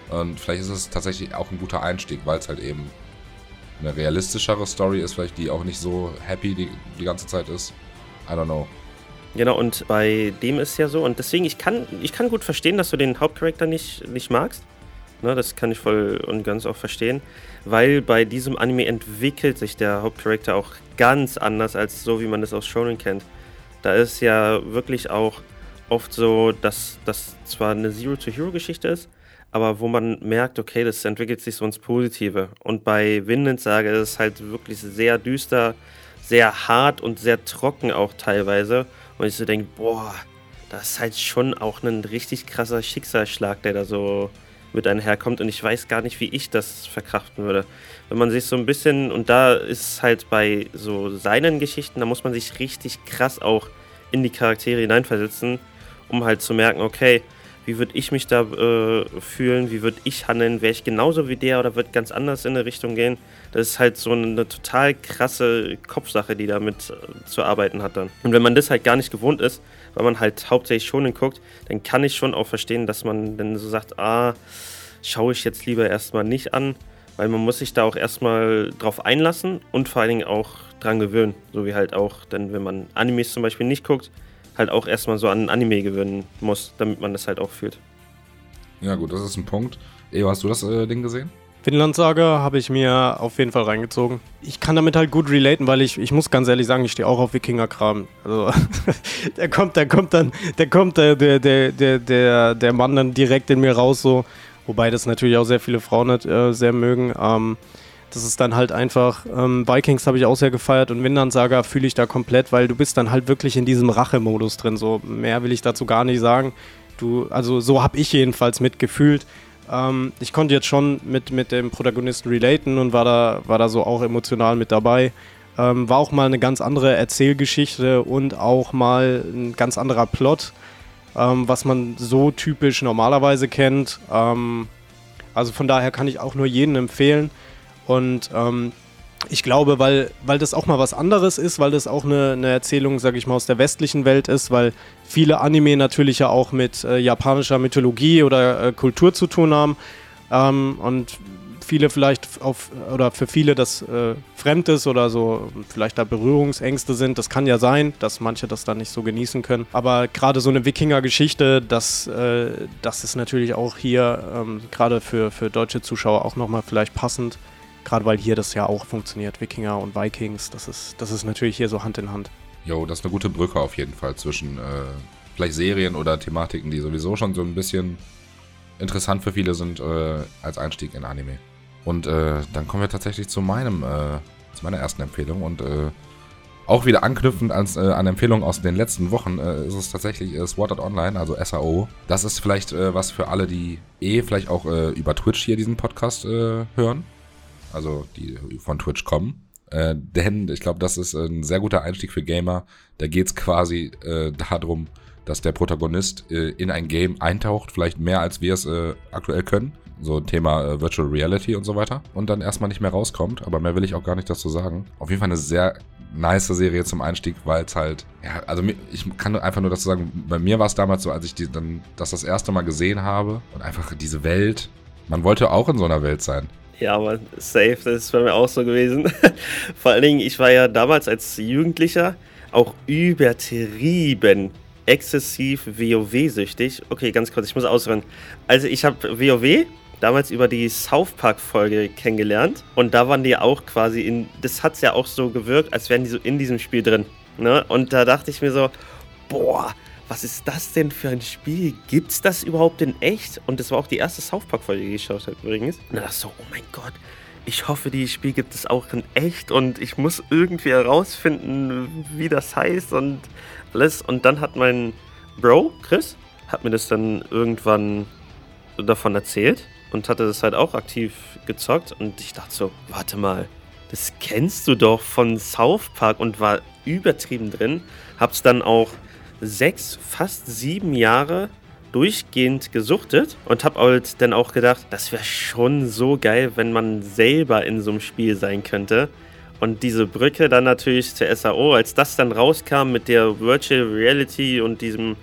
Und vielleicht ist es tatsächlich auch ein guter Einstieg, weil es halt eben eine realistischere Story ist, vielleicht die auch nicht so happy die, die ganze Zeit ist. I don't know. Genau, und bei dem ist ja so, und deswegen, ich kann, ich kann gut verstehen, dass du den Hauptcharakter nicht, nicht magst. Ne, das kann ich voll und ganz auch verstehen, weil bei diesem Anime entwickelt sich der Hauptcharakter auch ganz anders als so, wie man das aus Shonen kennt. Da ist ja wirklich auch oft so, dass das zwar eine Zero-to-Hero-Geschichte ist, aber wo man merkt, okay, das entwickelt sich so ins Positive. Und bei Vinland Sage ist es halt wirklich sehr düster, sehr hart und sehr trocken auch teilweise. Und ich so denke, boah, das ist halt schon auch ein richtig krasser Schicksalsschlag, der da so mit einherkommt. Und ich weiß gar nicht, wie ich das verkraften würde. Wenn man sich so ein bisschen, und da ist halt bei so seinen Geschichten, da muss man sich richtig krass auch in die Charaktere hineinversetzen, um halt zu merken, okay, wie würde ich mich da äh, fühlen, wie würde ich handeln, wäre ich genauso wie der oder würde ganz anders in eine Richtung gehen. Das ist halt so eine total krasse Kopfsache, die damit äh, zu arbeiten hat dann. Und wenn man das halt gar nicht gewohnt ist, weil man halt hauptsächlich schon guckt, dann kann ich schon auch verstehen, dass man dann so sagt, ah, schaue ich jetzt lieber erstmal nicht an, weil man muss sich da auch erstmal drauf einlassen und vor allen Dingen auch dran gewöhnen. So wie halt auch, denn wenn man Animes zum Beispiel nicht guckt, halt auch erstmal so an Anime gewöhnen muss, damit man das halt auch fühlt. Ja, gut, das ist ein Punkt. Eo, hast du das äh, Ding gesehen? Finnland Saga habe ich mir auf jeden Fall reingezogen. Ich kann damit halt gut relaten, weil ich, ich muss ganz ehrlich sagen, ich stehe auch auf Wikinger-Kram. Also, der kommt, der kommt dann, der kommt, der, der, der, der, der Mann dann direkt in mir raus, so. Wobei das natürlich auch sehr viele Frauen äh, sehr mögen. Ähm, das ist dann halt einfach, ähm, Vikings habe ich auch sehr gefeiert und Vinland Saga fühle ich da komplett, weil du bist dann halt wirklich in diesem Rachemodus drin. So mehr will ich dazu gar nicht sagen. Du, also so habe ich jedenfalls mitgefühlt. Ähm, ich konnte jetzt schon mit, mit dem Protagonisten relaten und war da, war da so auch emotional mit dabei. Ähm, war auch mal eine ganz andere Erzählgeschichte und auch mal ein ganz anderer Plot, ähm, was man so typisch normalerweise kennt. Ähm, also von daher kann ich auch nur jedem empfehlen. Und ähm, ich glaube, weil, weil das auch mal was anderes ist, weil das auch eine, eine Erzählung, sag ich mal, aus der westlichen Welt ist, weil viele Anime natürlich ja auch mit äh, japanischer Mythologie oder äh, Kultur zu tun haben. Ähm, und viele vielleicht auf, oder für viele das äh, fremd oder so, vielleicht da Berührungsängste sind. Das kann ja sein, dass manche das dann nicht so genießen können. Aber gerade so eine Wikinger-Geschichte, das, äh, das ist natürlich auch hier ähm, gerade für, für deutsche Zuschauer auch nochmal vielleicht passend. Gerade weil hier das ja auch funktioniert, Wikinger und Vikings, das ist, das ist natürlich hier so Hand in Hand. Jo, das ist eine gute Brücke auf jeden Fall zwischen äh, vielleicht Serien oder Thematiken, die sowieso schon so ein bisschen interessant für viele sind äh, als Einstieg in Anime. Und äh, dann kommen wir tatsächlich zu meinem, äh, zu meiner ersten Empfehlung und äh, auch wieder anknüpfend ans, äh, an Empfehlungen aus den letzten Wochen äh, ist es tatsächlich äh, Sword Art Online, also SAO. Das ist vielleicht äh, was für alle, die eh vielleicht auch über Twitch hier diesen Podcast hören also die von Twitch kommen. Äh, denn ich glaube, das ist ein sehr guter Einstieg für Gamer. Da geht es quasi äh, darum, dass der Protagonist äh, in ein Game eintaucht, vielleicht mehr als wir es äh, aktuell können. So ein Thema äh, Virtual Reality und so weiter. Und dann erstmal nicht mehr rauskommt. Aber mehr will ich auch gar nicht dazu sagen. Auf jeden Fall eine sehr nice Serie zum Einstieg, weil es halt, ja, also ich kann einfach nur dazu sagen, bei mir war es damals so, als ich die, dann das das erste Mal gesehen habe und einfach diese Welt, man wollte auch in so einer Welt sein. Ja, aber safe, das ist bei mir auch so gewesen. Vor allen Dingen, ich war ja damals als Jugendlicher auch übertrieben exzessiv WoW-süchtig. Okay, ganz kurz, ich muss ausreden. Also ich habe WoW damals über die South Park-Folge kennengelernt und da waren die auch quasi in, das hat es ja auch so gewirkt, als wären die so in diesem Spiel drin. Ne? Und da dachte ich mir so, boah, was ist das denn für ein Spiel? Gibt's das überhaupt in echt? Und das war auch die erste South Park-Folge, die ich geschaut habe übrigens. Und da dachte ich so, oh mein Gott, ich hoffe, die Spiel gibt es auch in echt und ich muss irgendwie herausfinden, wie das heißt und alles. Und dann hat mein Bro, Chris, hat mir das dann irgendwann davon erzählt und hatte das halt auch aktiv gezockt. Und ich dachte so, warte mal, das kennst du doch von South Park und war übertrieben drin. Hab's dann auch sechs, fast sieben Jahre durchgehend gesuchtet und habe halt dann auch gedacht, das wäre schon so geil, wenn man selber in so einem Spiel sein könnte. Und diese Brücke dann natürlich zur SAO, als das dann rauskam mit der Virtual Reality und diesem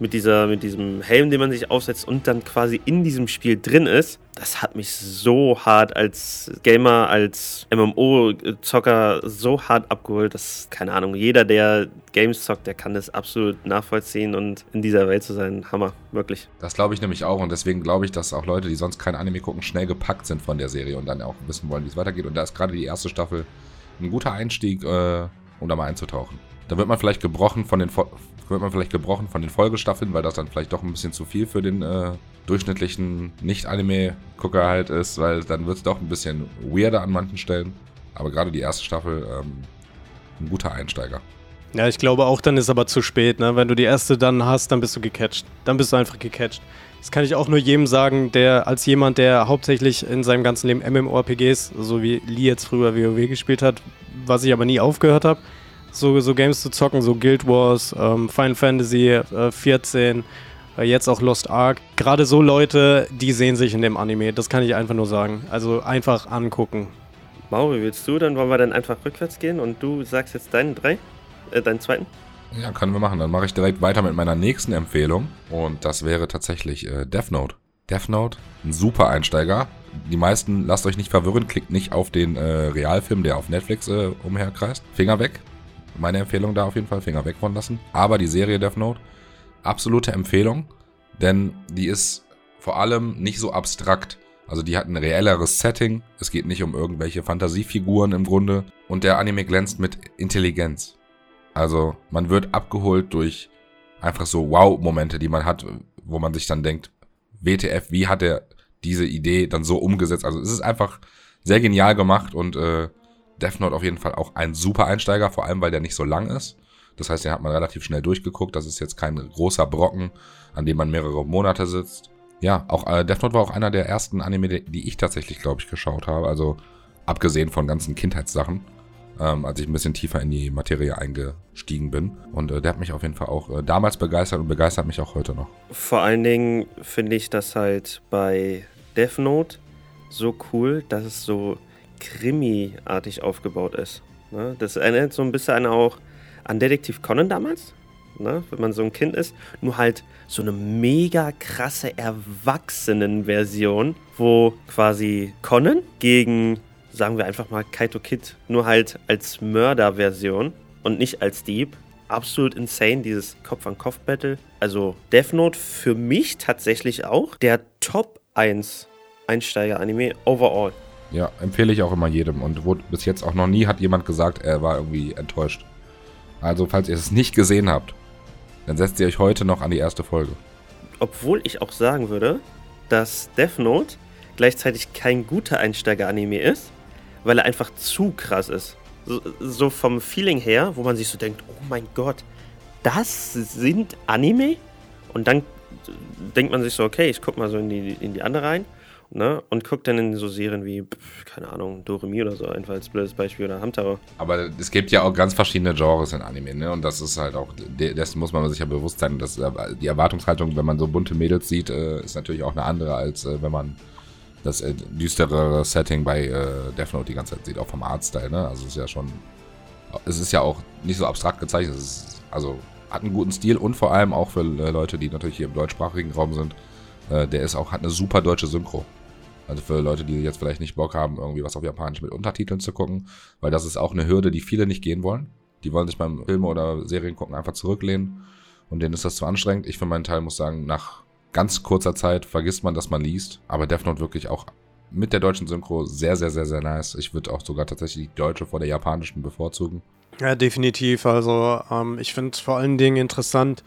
mit, dieser, mit diesem Helm, den man sich aufsetzt und dann quasi in diesem Spiel drin ist, das hat mich so hart als Gamer, als MMO-Zocker so hart abgeholt, dass, keine Ahnung, jeder, der Games zockt, der kann das absolut nachvollziehen und in dieser Welt zu sein, Hammer, wirklich. Das glaube ich nämlich auch und deswegen glaube ich, dass auch Leute, die sonst kein Anime gucken, schnell gepackt sind von der Serie und dann auch wissen wollen, wie es weitergeht. Und da ist gerade die erste Staffel ein guter Einstieg, äh, um da mal einzutauchen. Da wird man vielleicht gebrochen von den wird man vielleicht gebrochen von den Folgestaffeln, weil das dann vielleicht doch ein bisschen zu viel für den äh, durchschnittlichen Nicht-Anime-Gucker halt ist, weil dann wird es doch ein bisschen weirder an manchen Stellen. Aber gerade die erste Staffel ähm, ein guter Einsteiger. Ja, ich glaube auch, dann ist aber zu spät. Ne? Wenn du die erste dann hast, dann bist du gecatcht. Dann bist du einfach gecatcht. Das kann ich auch nur jedem sagen, der als jemand, der hauptsächlich in seinem ganzen Leben MMORPGs, so wie Lee jetzt früher WoW gespielt hat, was ich aber nie aufgehört habe, so, so Games zu zocken, so Guild Wars, ähm, Final Fantasy äh, 14, äh, jetzt auch Lost Ark. Gerade so Leute, die sehen sich in dem Anime. Das kann ich einfach nur sagen. Also einfach angucken. Mau, wie willst du? Dann wollen wir dann einfach rückwärts gehen und du sagst jetzt deinen drei, äh, deinen zweiten. Ja, können wir machen. Dann mache ich direkt weiter mit meiner nächsten Empfehlung. Und das wäre tatsächlich äh, Death Note. Death Note, ein super Einsteiger. Die meisten, lasst euch nicht verwirren, klickt nicht auf den äh, Realfilm, der auf Netflix äh, umherkreist. Finger weg. Meine Empfehlung da auf jeden Fall, Finger weg von lassen. Aber die Serie Death Note, absolute Empfehlung, denn die ist vor allem nicht so abstrakt. Also die hat ein reelleres Setting. Es geht nicht um irgendwelche Fantasiefiguren im Grunde. Und der Anime glänzt mit Intelligenz. Also man wird abgeholt durch einfach so Wow-Momente, die man hat, wo man sich dann denkt, WTF, wie hat er diese Idee dann so umgesetzt? Also es ist einfach sehr genial gemacht und äh, Death Note auf jeden Fall auch ein super Einsteiger, vor allem weil der nicht so lang ist. Das heißt, den hat man relativ schnell durchgeguckt. Das ist jetzt kein großer Brocken, an dem man mehrere Monate sitzt. Ja, auch äh, Death Note war auch einer der ersten Anime, die ich tatsächlich, glaube ich, geschaut habe. Also abgesehen von ganzen Kindheitssachen, ähm, als ich ein bisschen tiefer in die Materie eingestiegen bin. Und äh, der hat mich auf jeden Fall auch äh, damals begeistert und begeistert mich auch heute noch. Vor allen Dingen finde ich das halt bei Death Note so cool, dass es so Krimi-artig aufgebaut ist. Ne? Das erinnert so ein bisschen auch an Detektiv Conan damals, ne? wenn man so ein Kind ist. Nur halt so eine mega krasse Erwachsenen-Version, wo quasi Conan gegen, sagen wir einfach mal, Kaito Kid, nur halt als Mörder-Version und nicht als Dieb. Absolut insane, dieses Kopf-an-Kopf-Battle. Also Death Note für mich tatsächlich auch der Top 1 Einsteiger-Anime overall. Ja, empfehle ich auch immer jedem. Und wo, bis jetzt auch noch nie hat jemand gesagt, er war irgendwie enttäuscht. Also, falls ihr es nicht gesehen habt, dann setzt ihr euch heute noch an die erste Folge. Obwohl ich auch sagen würde, dass Death Note gleichzeitig kein guter Einsteiger-Anime ist, weil er einfach zu krass ist. So, so, vom Feeling her, wo man sich so denkt, oh mein Gott, das sind Anime? Und dann denkt man sich so, okay, ich guck mal so in die, in die andere rein ne? Und guckt dann in so Serien wie, keine Ahnung, Doremi oder so, einfach als blödes Beispiel oder Hamtaro. Aber es gibt ja auch ganz verschiedene Genres in Anime, ne? Und das ist halt auch, dessen muss man sich ja bewusst sein, dass äh, die Erwartungshaltung, wenn man so bunte Mädels sieht, äh, ist natürlich auch eine andere, als äh, wenn man das düstere Setting bei Death Note die ganze Zeit sieht, auch vom Artstyle, ne? Also es ist ja schon, es ist ja auch nicht so abstrakt gezeichnet, es ist, also hat einen guten Stil und vor allem auch für Leute, die natürlich hier im deutschsprachigen Raum sind, der ist auch, hat eine super deutsche Synchro. Also für Leute, die jetzt vielleicht nicht Bock haben, irgendwie was auf Japanisch mit Untertiteln zu gucken, weil das ist auch eine Hürde, die viele nicht gehen wollen. Die wollen sich beim Filme oder Serien gucken einfach zurücklehnen und denen ist das zu anstrengend. Ich für meinen Teil muss sagen, nach ganz kurzer Zeit vergisst man, dass man liest, aber Death Note wirklich auch mit der deutschen Synchro sehr, sehr, sehr, sehr nice. Ich würde auch sogar tatsächlich die deutsche vor der japanischen bevorzugen. Ja, definitiv. Also ähm, ich finde es vor allen Dingen interessant,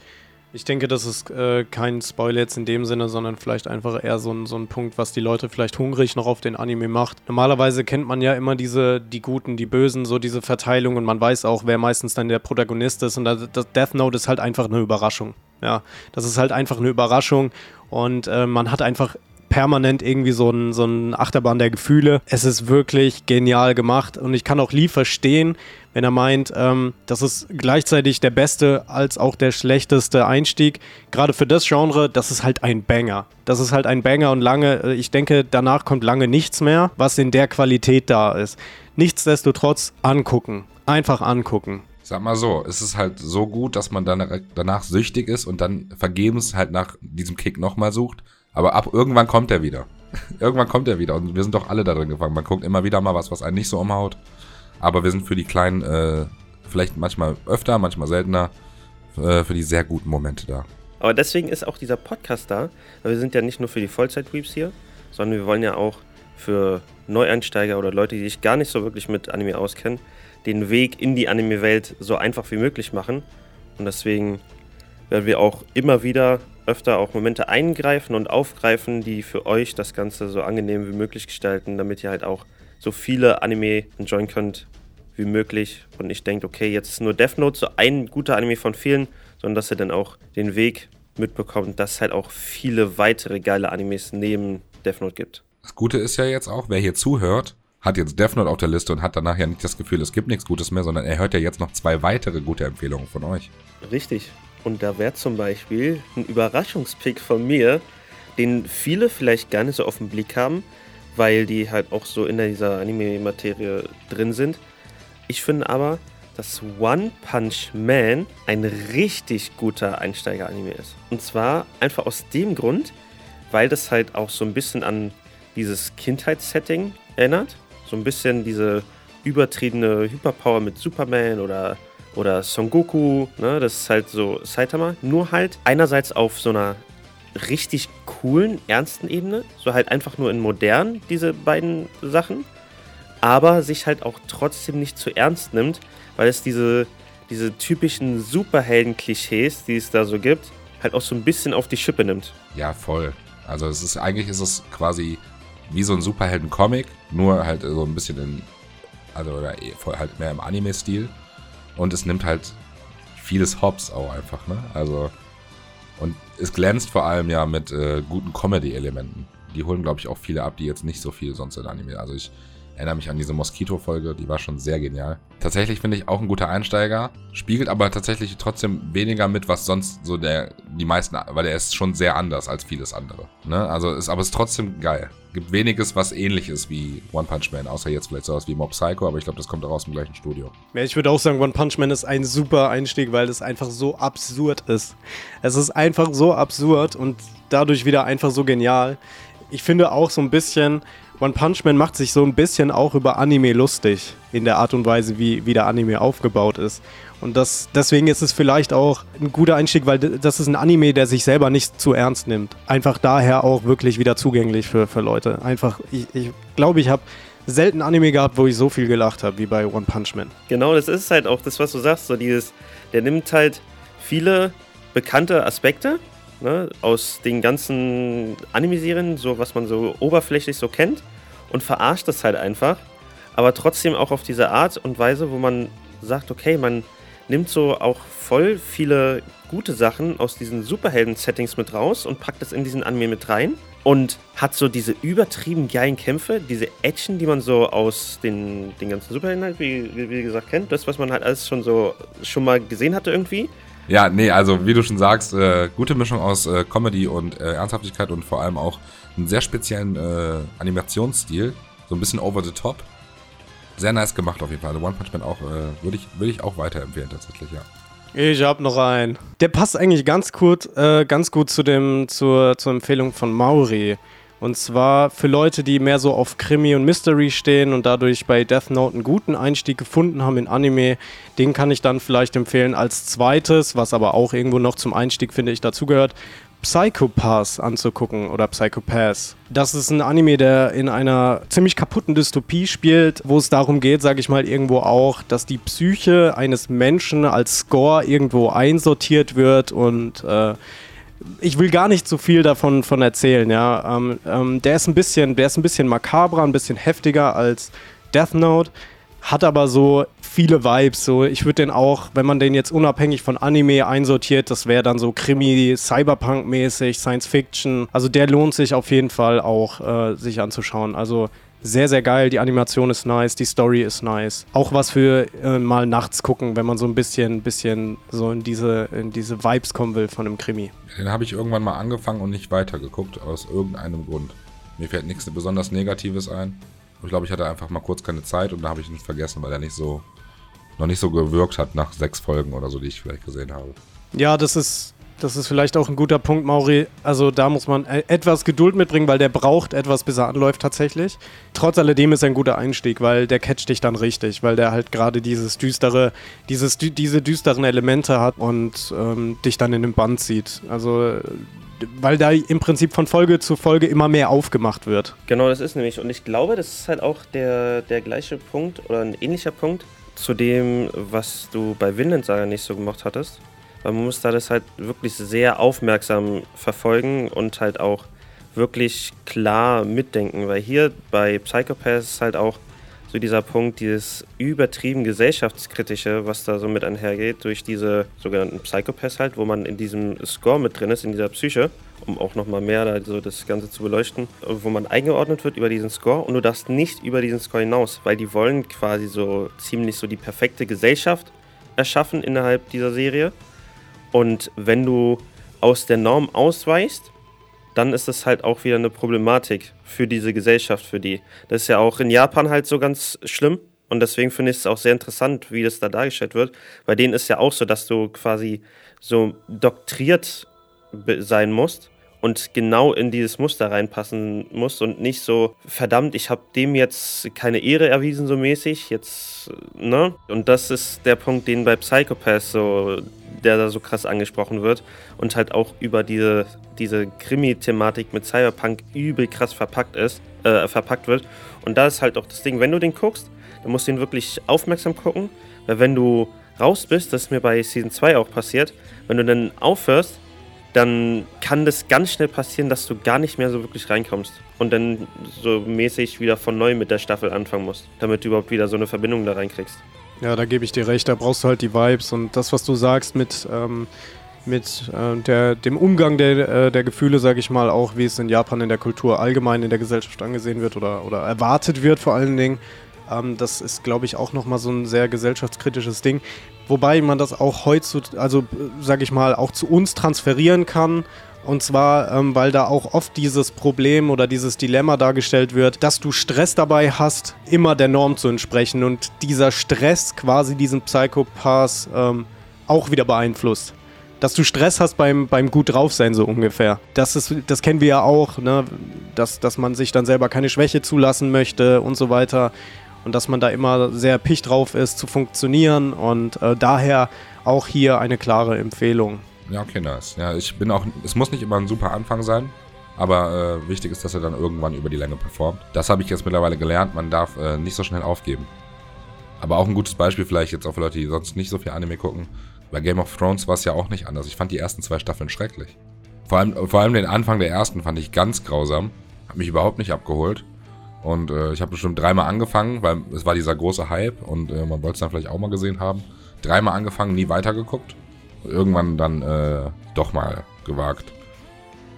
ich denke, das ist äh, kein Spoiler jetzt in dem Sinne, sondern vielleicht einfach eher so ein, so ein Punkt, was die Leute vielleicht hungrig noch auf den Anime macht. Normalerweise kennt man ja immer diese, die Guten, die Bösen, so diese Verteilung und man weiß auch, wer meistens dann der Protagonist ist und das, das Death Note ist halt einfach eine Überraschung. Ja, das ist halt einfach eine Überraschung und äh, man hat einfach permanent irgendwie so ein, so ein Achterbahn der Gefühle. Es ist wirklich genial gemacht und ich kann auch Lee verstehen, wenn er meint, ähm, das ist gleichzeitig der beste als auch der schlechteste Einstieg. Gerade für das Genre, das ist halt ein Banger. Das ist halt ein Banger und lange, äh, ich denke, danach kommt lange nichts mehr, was in der Qualität da ist. Nichtsdestotrotz angucken. Einfach angucken. Sag mal so, es ist halt so gut, dass man danach süchtig ist und dann vergebens halt nach diesem Kick nochmal sucht. Aber ab irgendwann kommt er wieder. irgendwann kommt er wieder und wir sind doch alle darin gefangen. Man guckt immer wieder mal was, was einen nicht so umhaut. Aber wir sind für die kleinen, äh, vielleicht manchmal öfter, manchmal seltener, äh, für die sehr guten Momente da. Aber deswegen ist auch dieser Podcast da, weil wir sind ja nicht nur für die Vollzeit-Weeps hier, sondern wir wollen ja auch für Neueinsteiger oder Leute, die sich gar nicht so wirklich mit Anime auskennen, den Weg in die Anime-Welt so einfach wie möglich machen. Und deswegen werden wir auch immer wieder öfter auch Momente eingreifen und aufgreifen, die für euch das Ganze so angenehm wie möglich gestalten, damit ihr halt auch so viele Anime enjoyen könnt wie möglich. Und ich denke, okay, jetzt ist nur Death Note so ein guter Anime von vielen, sondern dass ihr dann auch den Weg mitbekommt, dass es halt auch viele weitere geile Animes neben Death Note gibt. Das Gute ist ja jetzt auch, wer hier zuhört, hat jetzt Death Note auf der Liste und hat danach ja nicht das Gefühl, es gibt nichts Gutes mehr, sondern er hört ja jetzt noch zwei weitere gute Empfehlungen von euch. Richtig. Und da wäre zum Beispiel ein Überraschungspick von mir, den viele vielleicht gar nicht so auf den Blick haben, weil die halt auch so in dieser Anime-Materie drin sind. Ich finde aber, dass One Punch Man ein richtig guter Einsteiger-Anime ist. Und zwar einfach aus dem Grund, weil das halt auch so ein bisschen an dieses Kindheitssetting erinnert. So ein bisschen diese übertriebene Hyperpower mit Superman oder, oder Son Goku. Ne? Das ist halt so Saitama. Nur halt einerseits auf so einer richtig coolen, ernsten Ebene. So halt einfach nur in modern, diese beiden Sachen. Aber sich halt auch trotzdem nicht zu ernst nimmt, weil es diese, diese typischen Superhelden-Klischees, die es da so gibt, halt auch so ein bisschen auf die Schippe nimmt. Ja, voll. Also es ist eigentlich ist es quasi wie so ein Superhelden-Comic, nur halt so ein bisschen in, also oder eh, halt mehr im Anime-Stil. Und es nimmt halt vieles Hops auch einfach, ne? Also, und es glänzt vor allem ja mit äh, guten Comedy-Elementen. Die holen, glaube ich, auch viele ab, die jetzt nicht so viel sonst in Anime. Also ich erinnere mich an diese Moskito-Folge, die war schon sehr genial. Tatsächlich finde ich auch ein guter Einsteiger, spiegelt aber tatsächlich trotzdem weniger mit, was sonst so der, die meisten, weil er ist schon sehr anders als vieles andere. Ne? Also ist, aber ist trotzdem geil. Gibt weniges, was ähnlich ist wie One Punch Man, außer jetzt vielleicht sowas wie Mob Psycho, aber ich glaube, das kommt auch aus dem gleichen Studio. Ja, ich würde auch sagen, One Punch Man ist ein super Einstieg, weil es einfach so absurd ist. Es ist einfach so absurd und dadurch wieder einfach so genial. Ich finde auch so ein bisschen, One Punch Man macht sich so ein bisschen auch über Anime lustig, in der Art und Weise, wie, wie der Anime aufgebaut ist. Und das, deswegen ist es vielleicht auch ein guter Einstieg, weil das ist ein Anime, der sich selber nicht zu ernst nimmt. Einfach daher auch wirklich wieder zugänglich für, für Leute. Einfach, ich glaube, ich, glaub, ich habe selten Anime gehabt, wo ich so viel gelacht habe wie bei One Punch Man. Genau, das ist halt auch das, was du sagst. So dieses, der nimmt halt viele bekannte Aspekte ne, aus den ganzen Anime-Serien, so was man so oberflächlich so kennt, und verarscht das halt einfach. Aber trotzdem auch auf diese Art und Weise, wo man sagt, okay, man nimmt so auch voll viele gute Sachen aus diesen Superhelden-Settings mit raus und packt das in diesen Anime mit rein und hat so diese übertrieben geilen Kämpfe, diese Action, die man so aus den, den ganzen Superhelden halt, wie, wie gesagt, kennt. Das, was man halt alles schon so schon mal gesehen hatte irgendwie. Ja, nee, also wie du schon sagst, äh, gute Mischung aus äh, Comedy und äh, Ernsthaftigkeit und vor allem auch einen sehr speziellen äh, Animationsstil. So ein bisschen over the top. Sehr nice gemacht auf jeden Fall. Also One Punch Man auch, äh, würde ich, würd ich auch weiterempfehlen tatsächlich, ja. Ich hab noch einen. Der passt eigentlich ganz gut, äh, ganz gut zu dem, zur, zur Empfehlung von Mauri. Und zwar für Leute, die mehr so auf Krimi und Mystery stehen und dadurch bei Death Note einen guten Einstieg gefunden haben in Anime, den kann ich dann vielleicht empfehlen als zweites, was aber auch irgendwo noch zum Einstieg, finde ich, dazugehört. Psychopaths anzugucken oder Psychopaths. Das ist ein Anime, der in einer ziemlich kaputten Dystopie spielt, wo es darum geht, sage ich mal, irgendwo auch, dass die Psyche eines Menschen als Score irgendwo einsortiert wird und äh, ich will gar nicht so viel davon von erzählen, ja. Ähm, ähm, der ist ein bisschen, der ist ein bisschen makabrer, ein bisschen heftiger als Death Note, hat aber so viele Vibes. So, ich würde den auch, wenn man den jetzt unabhängig von Anime einsortiert, das wäre dann so Krimi, Cyberpunk-mäßig, Science Fiction. Also der lohnt sich auf jeden Fall auch, äh, sich anzuschauen. Also sehr, sehr geil. Die Animation ist nice, die Story ist nice. Auch was für äh, mal nachts gucken, wenn man so ein bisschen, bisschen so in diese, in diese Vibes kommen will von einem Krimi. Den habe ich irgendwann mal angefangen und nicht weitergeguckt, aus irgendeinem Grund. Mir fällt nichts besonders Negatives ein. Ich glaube, ich hatte einfach mal kurz keine Zeit und da habe ich ihn vergessen, weil er nicht so noch nicht so gewirkt hat nach sechs Folgen oder so, die ich vielleicht gesehen habe. Ja, das ist das ist vielleicht auch ein guter Punkt, Mauri. Also da muss man e- etwas Geduld mitbringen, weil der braucht etwas, bis er anläuft tatsächlich. Trotz alledem ist er ein guter Einstieg, weil der catcht dich dann richtig, weil der halt gerade dieses düstere, dieses, diese düsteren Elemente hat und ähm, dich dann in den Band zieht. Also weil da im Prinzip von Folge zu Folge immer mehr aufgemacht wird. Genau, das ist nämlich. Und ich glaube, das ist halt auch der, der gleiche Punkt oder ein ähnlicher Punkt zu dem, was du bei Vinland Saga nicht so gemacht hattest. Weil man muss da das halt wirklich sehr aufmerksam verfolgen und halt auch wirklich klar mitdenken. Weil hier bei Psychopath ist halt auch so dieser Punkt, dieses übertrieben gesellschaftskritische, was da so mit einhergeht, durch diese sogenannten Psychopaths halt, wo man in diesem Score mit drin ist, in dieser Psyche, um auch nochmal mehr da so das Ganze zu beleuchten, wo man eingeordnet wird über diesen Score und du darfst nicht über diesen Score hinaus, weil die wollen quasi so ziemlich so die perfekte Gesellschaft erschaffen innerhalb dieser Serie und wenn du aus der Norm ausweichst, dann ist das halt auch wieder eine Problematik für diese Gesellschaft, für die. Das ist ja auch in Japan halt so ganz schlimm. Und deswegen finde ich es auch sehr interessant, wie das da dargestellt wird. Bei denen ist ja auch so, dass du quasi so doktriert sein musst und genau in dieses Muster reinpassen musst und nicht so, verdammt, ich habe dem jetzt keine Ehre erwiesen, so mäßig, jetzt, ne? Und das ist der Punkt, den bei Psychopath so der da so krass angesprochen wird und halt auch über diese, diese Krimi-Thematik mit Cyberpunk übel krass verpackt ist, äh, verpackt wird. Und da ist halt auch das Ding, wenn du den guckst, dann musst du ihn wirklich aufmerksam gucken, weil wenn du raus bist, das ist mir bei Season 2 auch passiert, wenn du dann aufhörst, dann kann das ganz schnell passieren, dass du gar nicht mehr so wirklich reinkommst und dann so mäßig wieder von neu mit der Staffel anfangen musst, damit du überhaupt wieder so eine Verbindung da reinkriegst. Ja, da gebe ich dir recht. Da brauchst du halt die Vibes und das, was du sagst mit, ähm, mit äh, der, dem Umgang der, äh, der Gefühle, sage ich mal, auch wie es in Japan in der Kultur allgemein in der Gesellschaft angesehen wird oder, oder erwartet wird vor allen Dingen. Ähm, das ist, glaube ich, auch nochmal so ein sehr gesellschaftskritisches Ding. Wobei man das auch heutzutage, also sage ich mal, auch zu uns transferieren kann und zwar, ähm, weil da auch oft dieses Problem oder dieses Dilemma dargestellt wird, dass du Stress dabei hast, immer der Norm zu entsprechen und dieser Stress quasi diesen Psychopath ähm, auch wieder beeinflusst. Dass du Stress hast beim, beim gut drauf sein, so ungefähr. Das, ist, das kennen wir ja auch, ne? dass, dass man sich dann selber keine Schwäche zulassen möchte und so weiter. Und dass man da immer sehr picht drauf ist, zu funktionieren. Und äh, daher auch hier eine klare Empfehlung. Ja, okay, nice. Ja, ich bin auch, es muss nicht immer ein super Anfang sein, aber äh, wichtig ist, dass er dann irgendwann über die Länge performt. Das habe ich jetzt mittlerweile gelernt, man darf äh, nicht so schnell aufgeben. Aber auch ein gutes Beispiel vielleicht jetzt auch für Leute, die sonst nicht so viel Anime gucken. Bei Game of Thrones war es ja auch nicht anders. Ich fand die ersten zwei Staffeln schrecklich. Vor allem, vor allem den Anfang der ersten fand ich ganz grausam. Hat mich überhaupt nicht abgeholt. Und äh, ich habe bestimmt dreimal angefangen, weil es war dieser große Hype und äh, man wollte es dann vielleicht auch mal gesehen haben. Dreimal angefangen, nie weitergeguckt irgendwann dann äh, doch mal gewagt.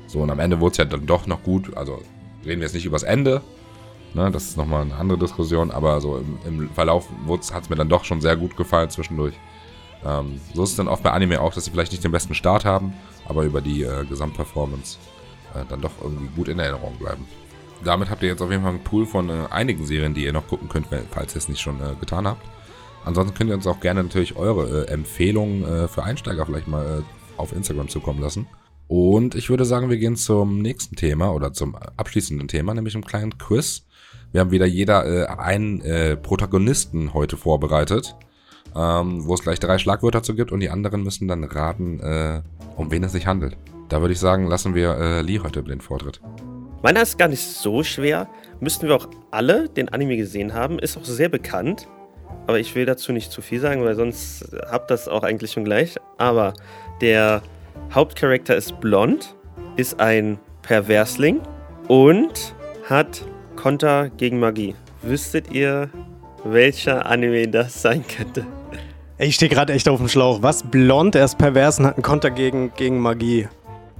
So, und am Ende wurde es ja dann doch noch gut. Also reden wir jetzt nicht übers Ende. Ne, das ist nochmal eine andere Diskussion, aber so im, im Verlauf hat es mir dann doch schon sehr gut gefallen zwischendurch. Ähm, so ist es dann oft bei Anime auch, dass sie vielleicht nicht den besten Start haben, aber über die äh, Gesamtperformance äh, dann doch irgendwie gut in Erinnerung bleiben. Damit habt ihr jetzt auf jeden Fall einen Pool von äh, einigen Serien, die ihr noch gucken könnt, falls ihr es nicht schon äh, getan habt. Ansonsten könnt ihr uns auch gerne natürlich eure äh, Empfehlungen äh, für Einsteiger vielleicht mal äh, auf Instagram zukommen lassen. Und ich würde sagen, wir gehen zum nächsten Thema oder zum abschließenden Thema, nämlich einem kleinen Quiz. Wir haben wieder jeder äh, einen äh, Protagonisten heute vorbereitet, ähm, wo es gleich drei Schlagwörter zu gibt und die anderen müssen dann raten, äh, um wen es sich handelt. Da würde ich sagen, lassen wir Lee heute den Vortritt. Meiner ist gar nicht so schwer. Müssten wir auch alle den Anime gesehen haben. Ist auch sehr bekannt. Aber ich will dazu nicht zu viel sagen, weil sonst habt das auch eigentlich schon gleich. Aber der Hauptcharakter ist blond, ist ein Perversling und hat Konter gegen Magie. Wüsstet ihr, welcher Anime das sein könnte? Ich stehe gerade echt auf dem Schlauch. Was? Blond, er ist pervers und hat einen Konter gegen, gegen Magie.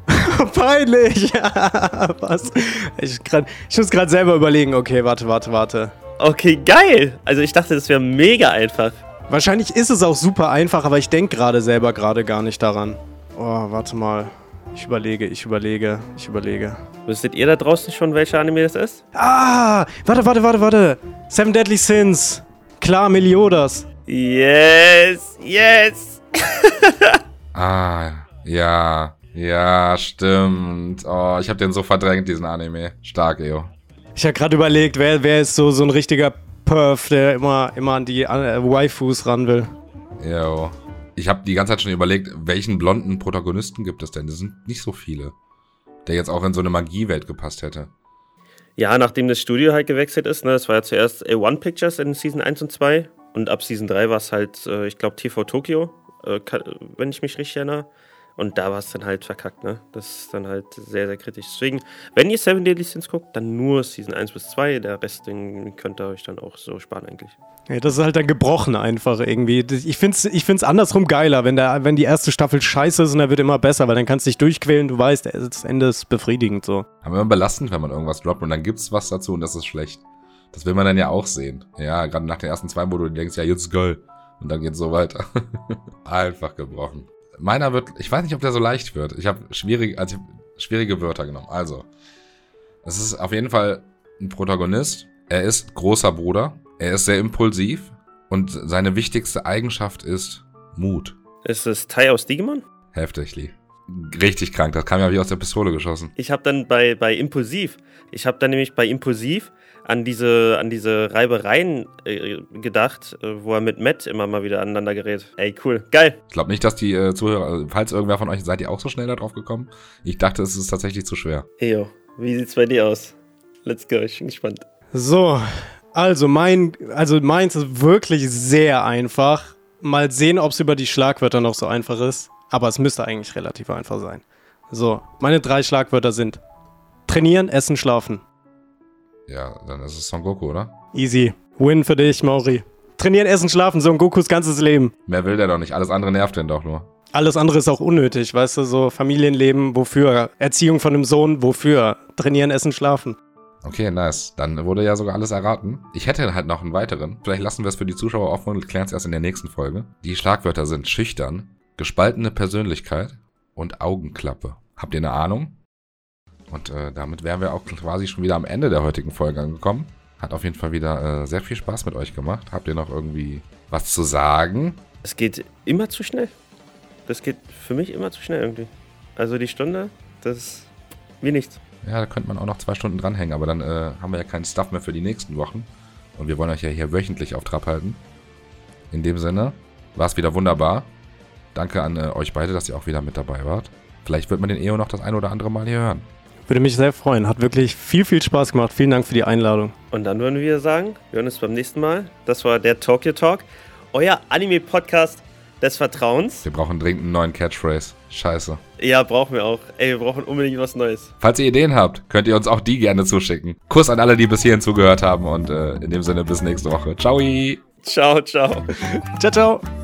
Peinlich! Was? Ich, grad, ich muss gerade selber überlegen. Okay, warte, warte, warte. Okay, geil. Also ich dachte, das wäre mega einfach. Wahrscheinlich ist es auch super einfach, aber ich denke gerade selber gerade gar nicht daran. Oh, warte mal. Ich überlege, ich überlege, ich überlege. Wüsstet ihr da draußen schon, welcher Anime das ist? Ah! Warte, warte, warte, warte! Seven Deadly Sins! Klar, Meliodas! Yes, yes! Ah, ja, ja, stimmt. Oh, ich habe den so verdrängt, diesen Anime. Stark, Eo. Ich habe gerade überlegt, wer, wer ist so, so ein richtiger Perf, der immer, immer an die äh, Waifus ran will. Jo. Ich habe die ganze Zeit schon überlegt, welchen blonden Protagonisten gibt es denn? Das sind nicht so viele. Der jetzt auch in so eine Magiewelt gepasst hätte. Ja, nachdem das Studio halt gewechselt ist, ne, das war ja zuerst A1 Pictures in Season 1 und 2 und ab Season 3 war es halt, äh, ich glaube, TV Tokyo, äh, wenn ich mich richtig erinnere. Und da war es dann halt verkackt, ne? Das ist dann halt sehr, sehr kritisch. Deswegen, wenn ihr Seven Deadly Sins guckt, dann nur Season 1 bis 2. Der Rest, den könnt ihr euch dann auch so sparen eigentlich. Ja, das ist halt dann gebrochen einfach irgendwie. Ich find's, ich find's andersrum geiler, wenn, der, wenn die erste Staffel scheiße ist und er wird immer besser, weil dann kannst du dich durchquälen, du weißt, das Ende ist befriedigend so. Aber immer belastend, wenn man irgendwas droppt und dann gibt's was dazu und das ist schlecht. Das will man dann ja auch sehen. Ja, gerade nach den ersten zwei, wo du denkst, ja, jetzt geil. Und dann geht's so weiter. Einfach gebrochen. Meiner wird, ich weiß nicht, ob der so leicht wird. Ich habe schwierig, also schwierige Wörter genommen. Also, es ist auf jeden Fall ein Protagonist. Er ist großer Bruder. Er ist sehr impulsiv. Und seine wichtigste Eigenschaft ist Mut. Ist es Tai aus Digimon? Heftig, Lee. Richtig krank. Das kam ja wie aus der Pistole geschossen. Ich habe dann bei, bei Impulsiv, ich habe dann nämlich bei Impulsiv an diese, an diese Reibereien äh, gedacht, äh, wo er mit Matt immer mal wieder aneinander gerät. Ey, cool. Geil. Ich glaube nicht, dass die äh, Zuhörer, also, falls irgendwer von euch, seid ihr auch so schnell da drauf gekommen? Ich dachte, es ist tatsächlich zu schwer. Ejo, wie sieht's bei dir aus? Let's go, ich bin gespannt. So, also mein, also meins ist wirklich sehr einfach. Mal sehen, ob es über die Schlagwörter noch so einfach ist. Aber es müsste eigentlich relativ einfach sein. So, meine drei Schlagwörter sind trainieren, essen, schlafen. Ja, dann ist es Son Goku, oder? Easy. Win für dich, Mauri. Trainieren, essen, schlafen, Son Gokus ganzes Leben. Mehr will der doch nicht. Alles andere nervt den doch nur. Alles andere ist auch unnötig, weißt du, so Familienleben, wofür? Erziehung von einem Sohn, wofür? Trainieren, essen, schlafen. Okay, nice. Dann wurde ja sogar alles erraten. Ich hätte halt noch einen weiteren. Vielleicht lassen wir es für die Zuschauer offen und klären es erst in der nächsten Folge. Die Schlagwörter sind schüchtern, gespaltene Persönlichkeit und Augenklappe. Habt ihr eine Ahnung? Und äh, damit wären wir auch quasi schon wieder am Ende der heutigen Folge angekommen. Hat auf jeden Fall wieder äh, sehr viel Spaß mit euch gemacht. Habt ihr noch irgendwie was zu sagen? Es geht immer zu schnell. Das geht für mich immer zu schnell irgendwie. Also die Stunde, das ist wie nichts. Ja, da könnte man auch noch zwei Stunden dranhängen, aber dann äh, haben wir ja keinen Stuff mehr für die nächsten Wochen. Und wir wollen euch ja hier wöchentlich auf Trab halten. In dem Sinne, war es wieder wunderbar. Danke an äh, euch beide, dass ihr auch wieder mit dabei wart. Vielleicht wird man den EO noch das ein oder andere Mal hier hören. Würde mich sehr freuen. Hat wirklich viel, viel Spaß gemacht. Vielen Dank für die Einladung. Und dann würden wir sagen, wir hören uns beim nächsten Mal. Das war der Tokyo Talk, euer Anime-Podcast des Vertrauens. Wir brauchen dringend einen neuen Catchphrase. Scheiße. Ja, brauchen wir auch. Ey, wir brauchen unbedingt was Neues. Falls ihr Ideen habt, könnt ihr uns auch die gerne zuschicken. Kuss an alle, die bis hierhin zugehört haben und äh, in dem Sinne bis nächste Woche. Ciao. Ciao, ciao. ciao, ciao.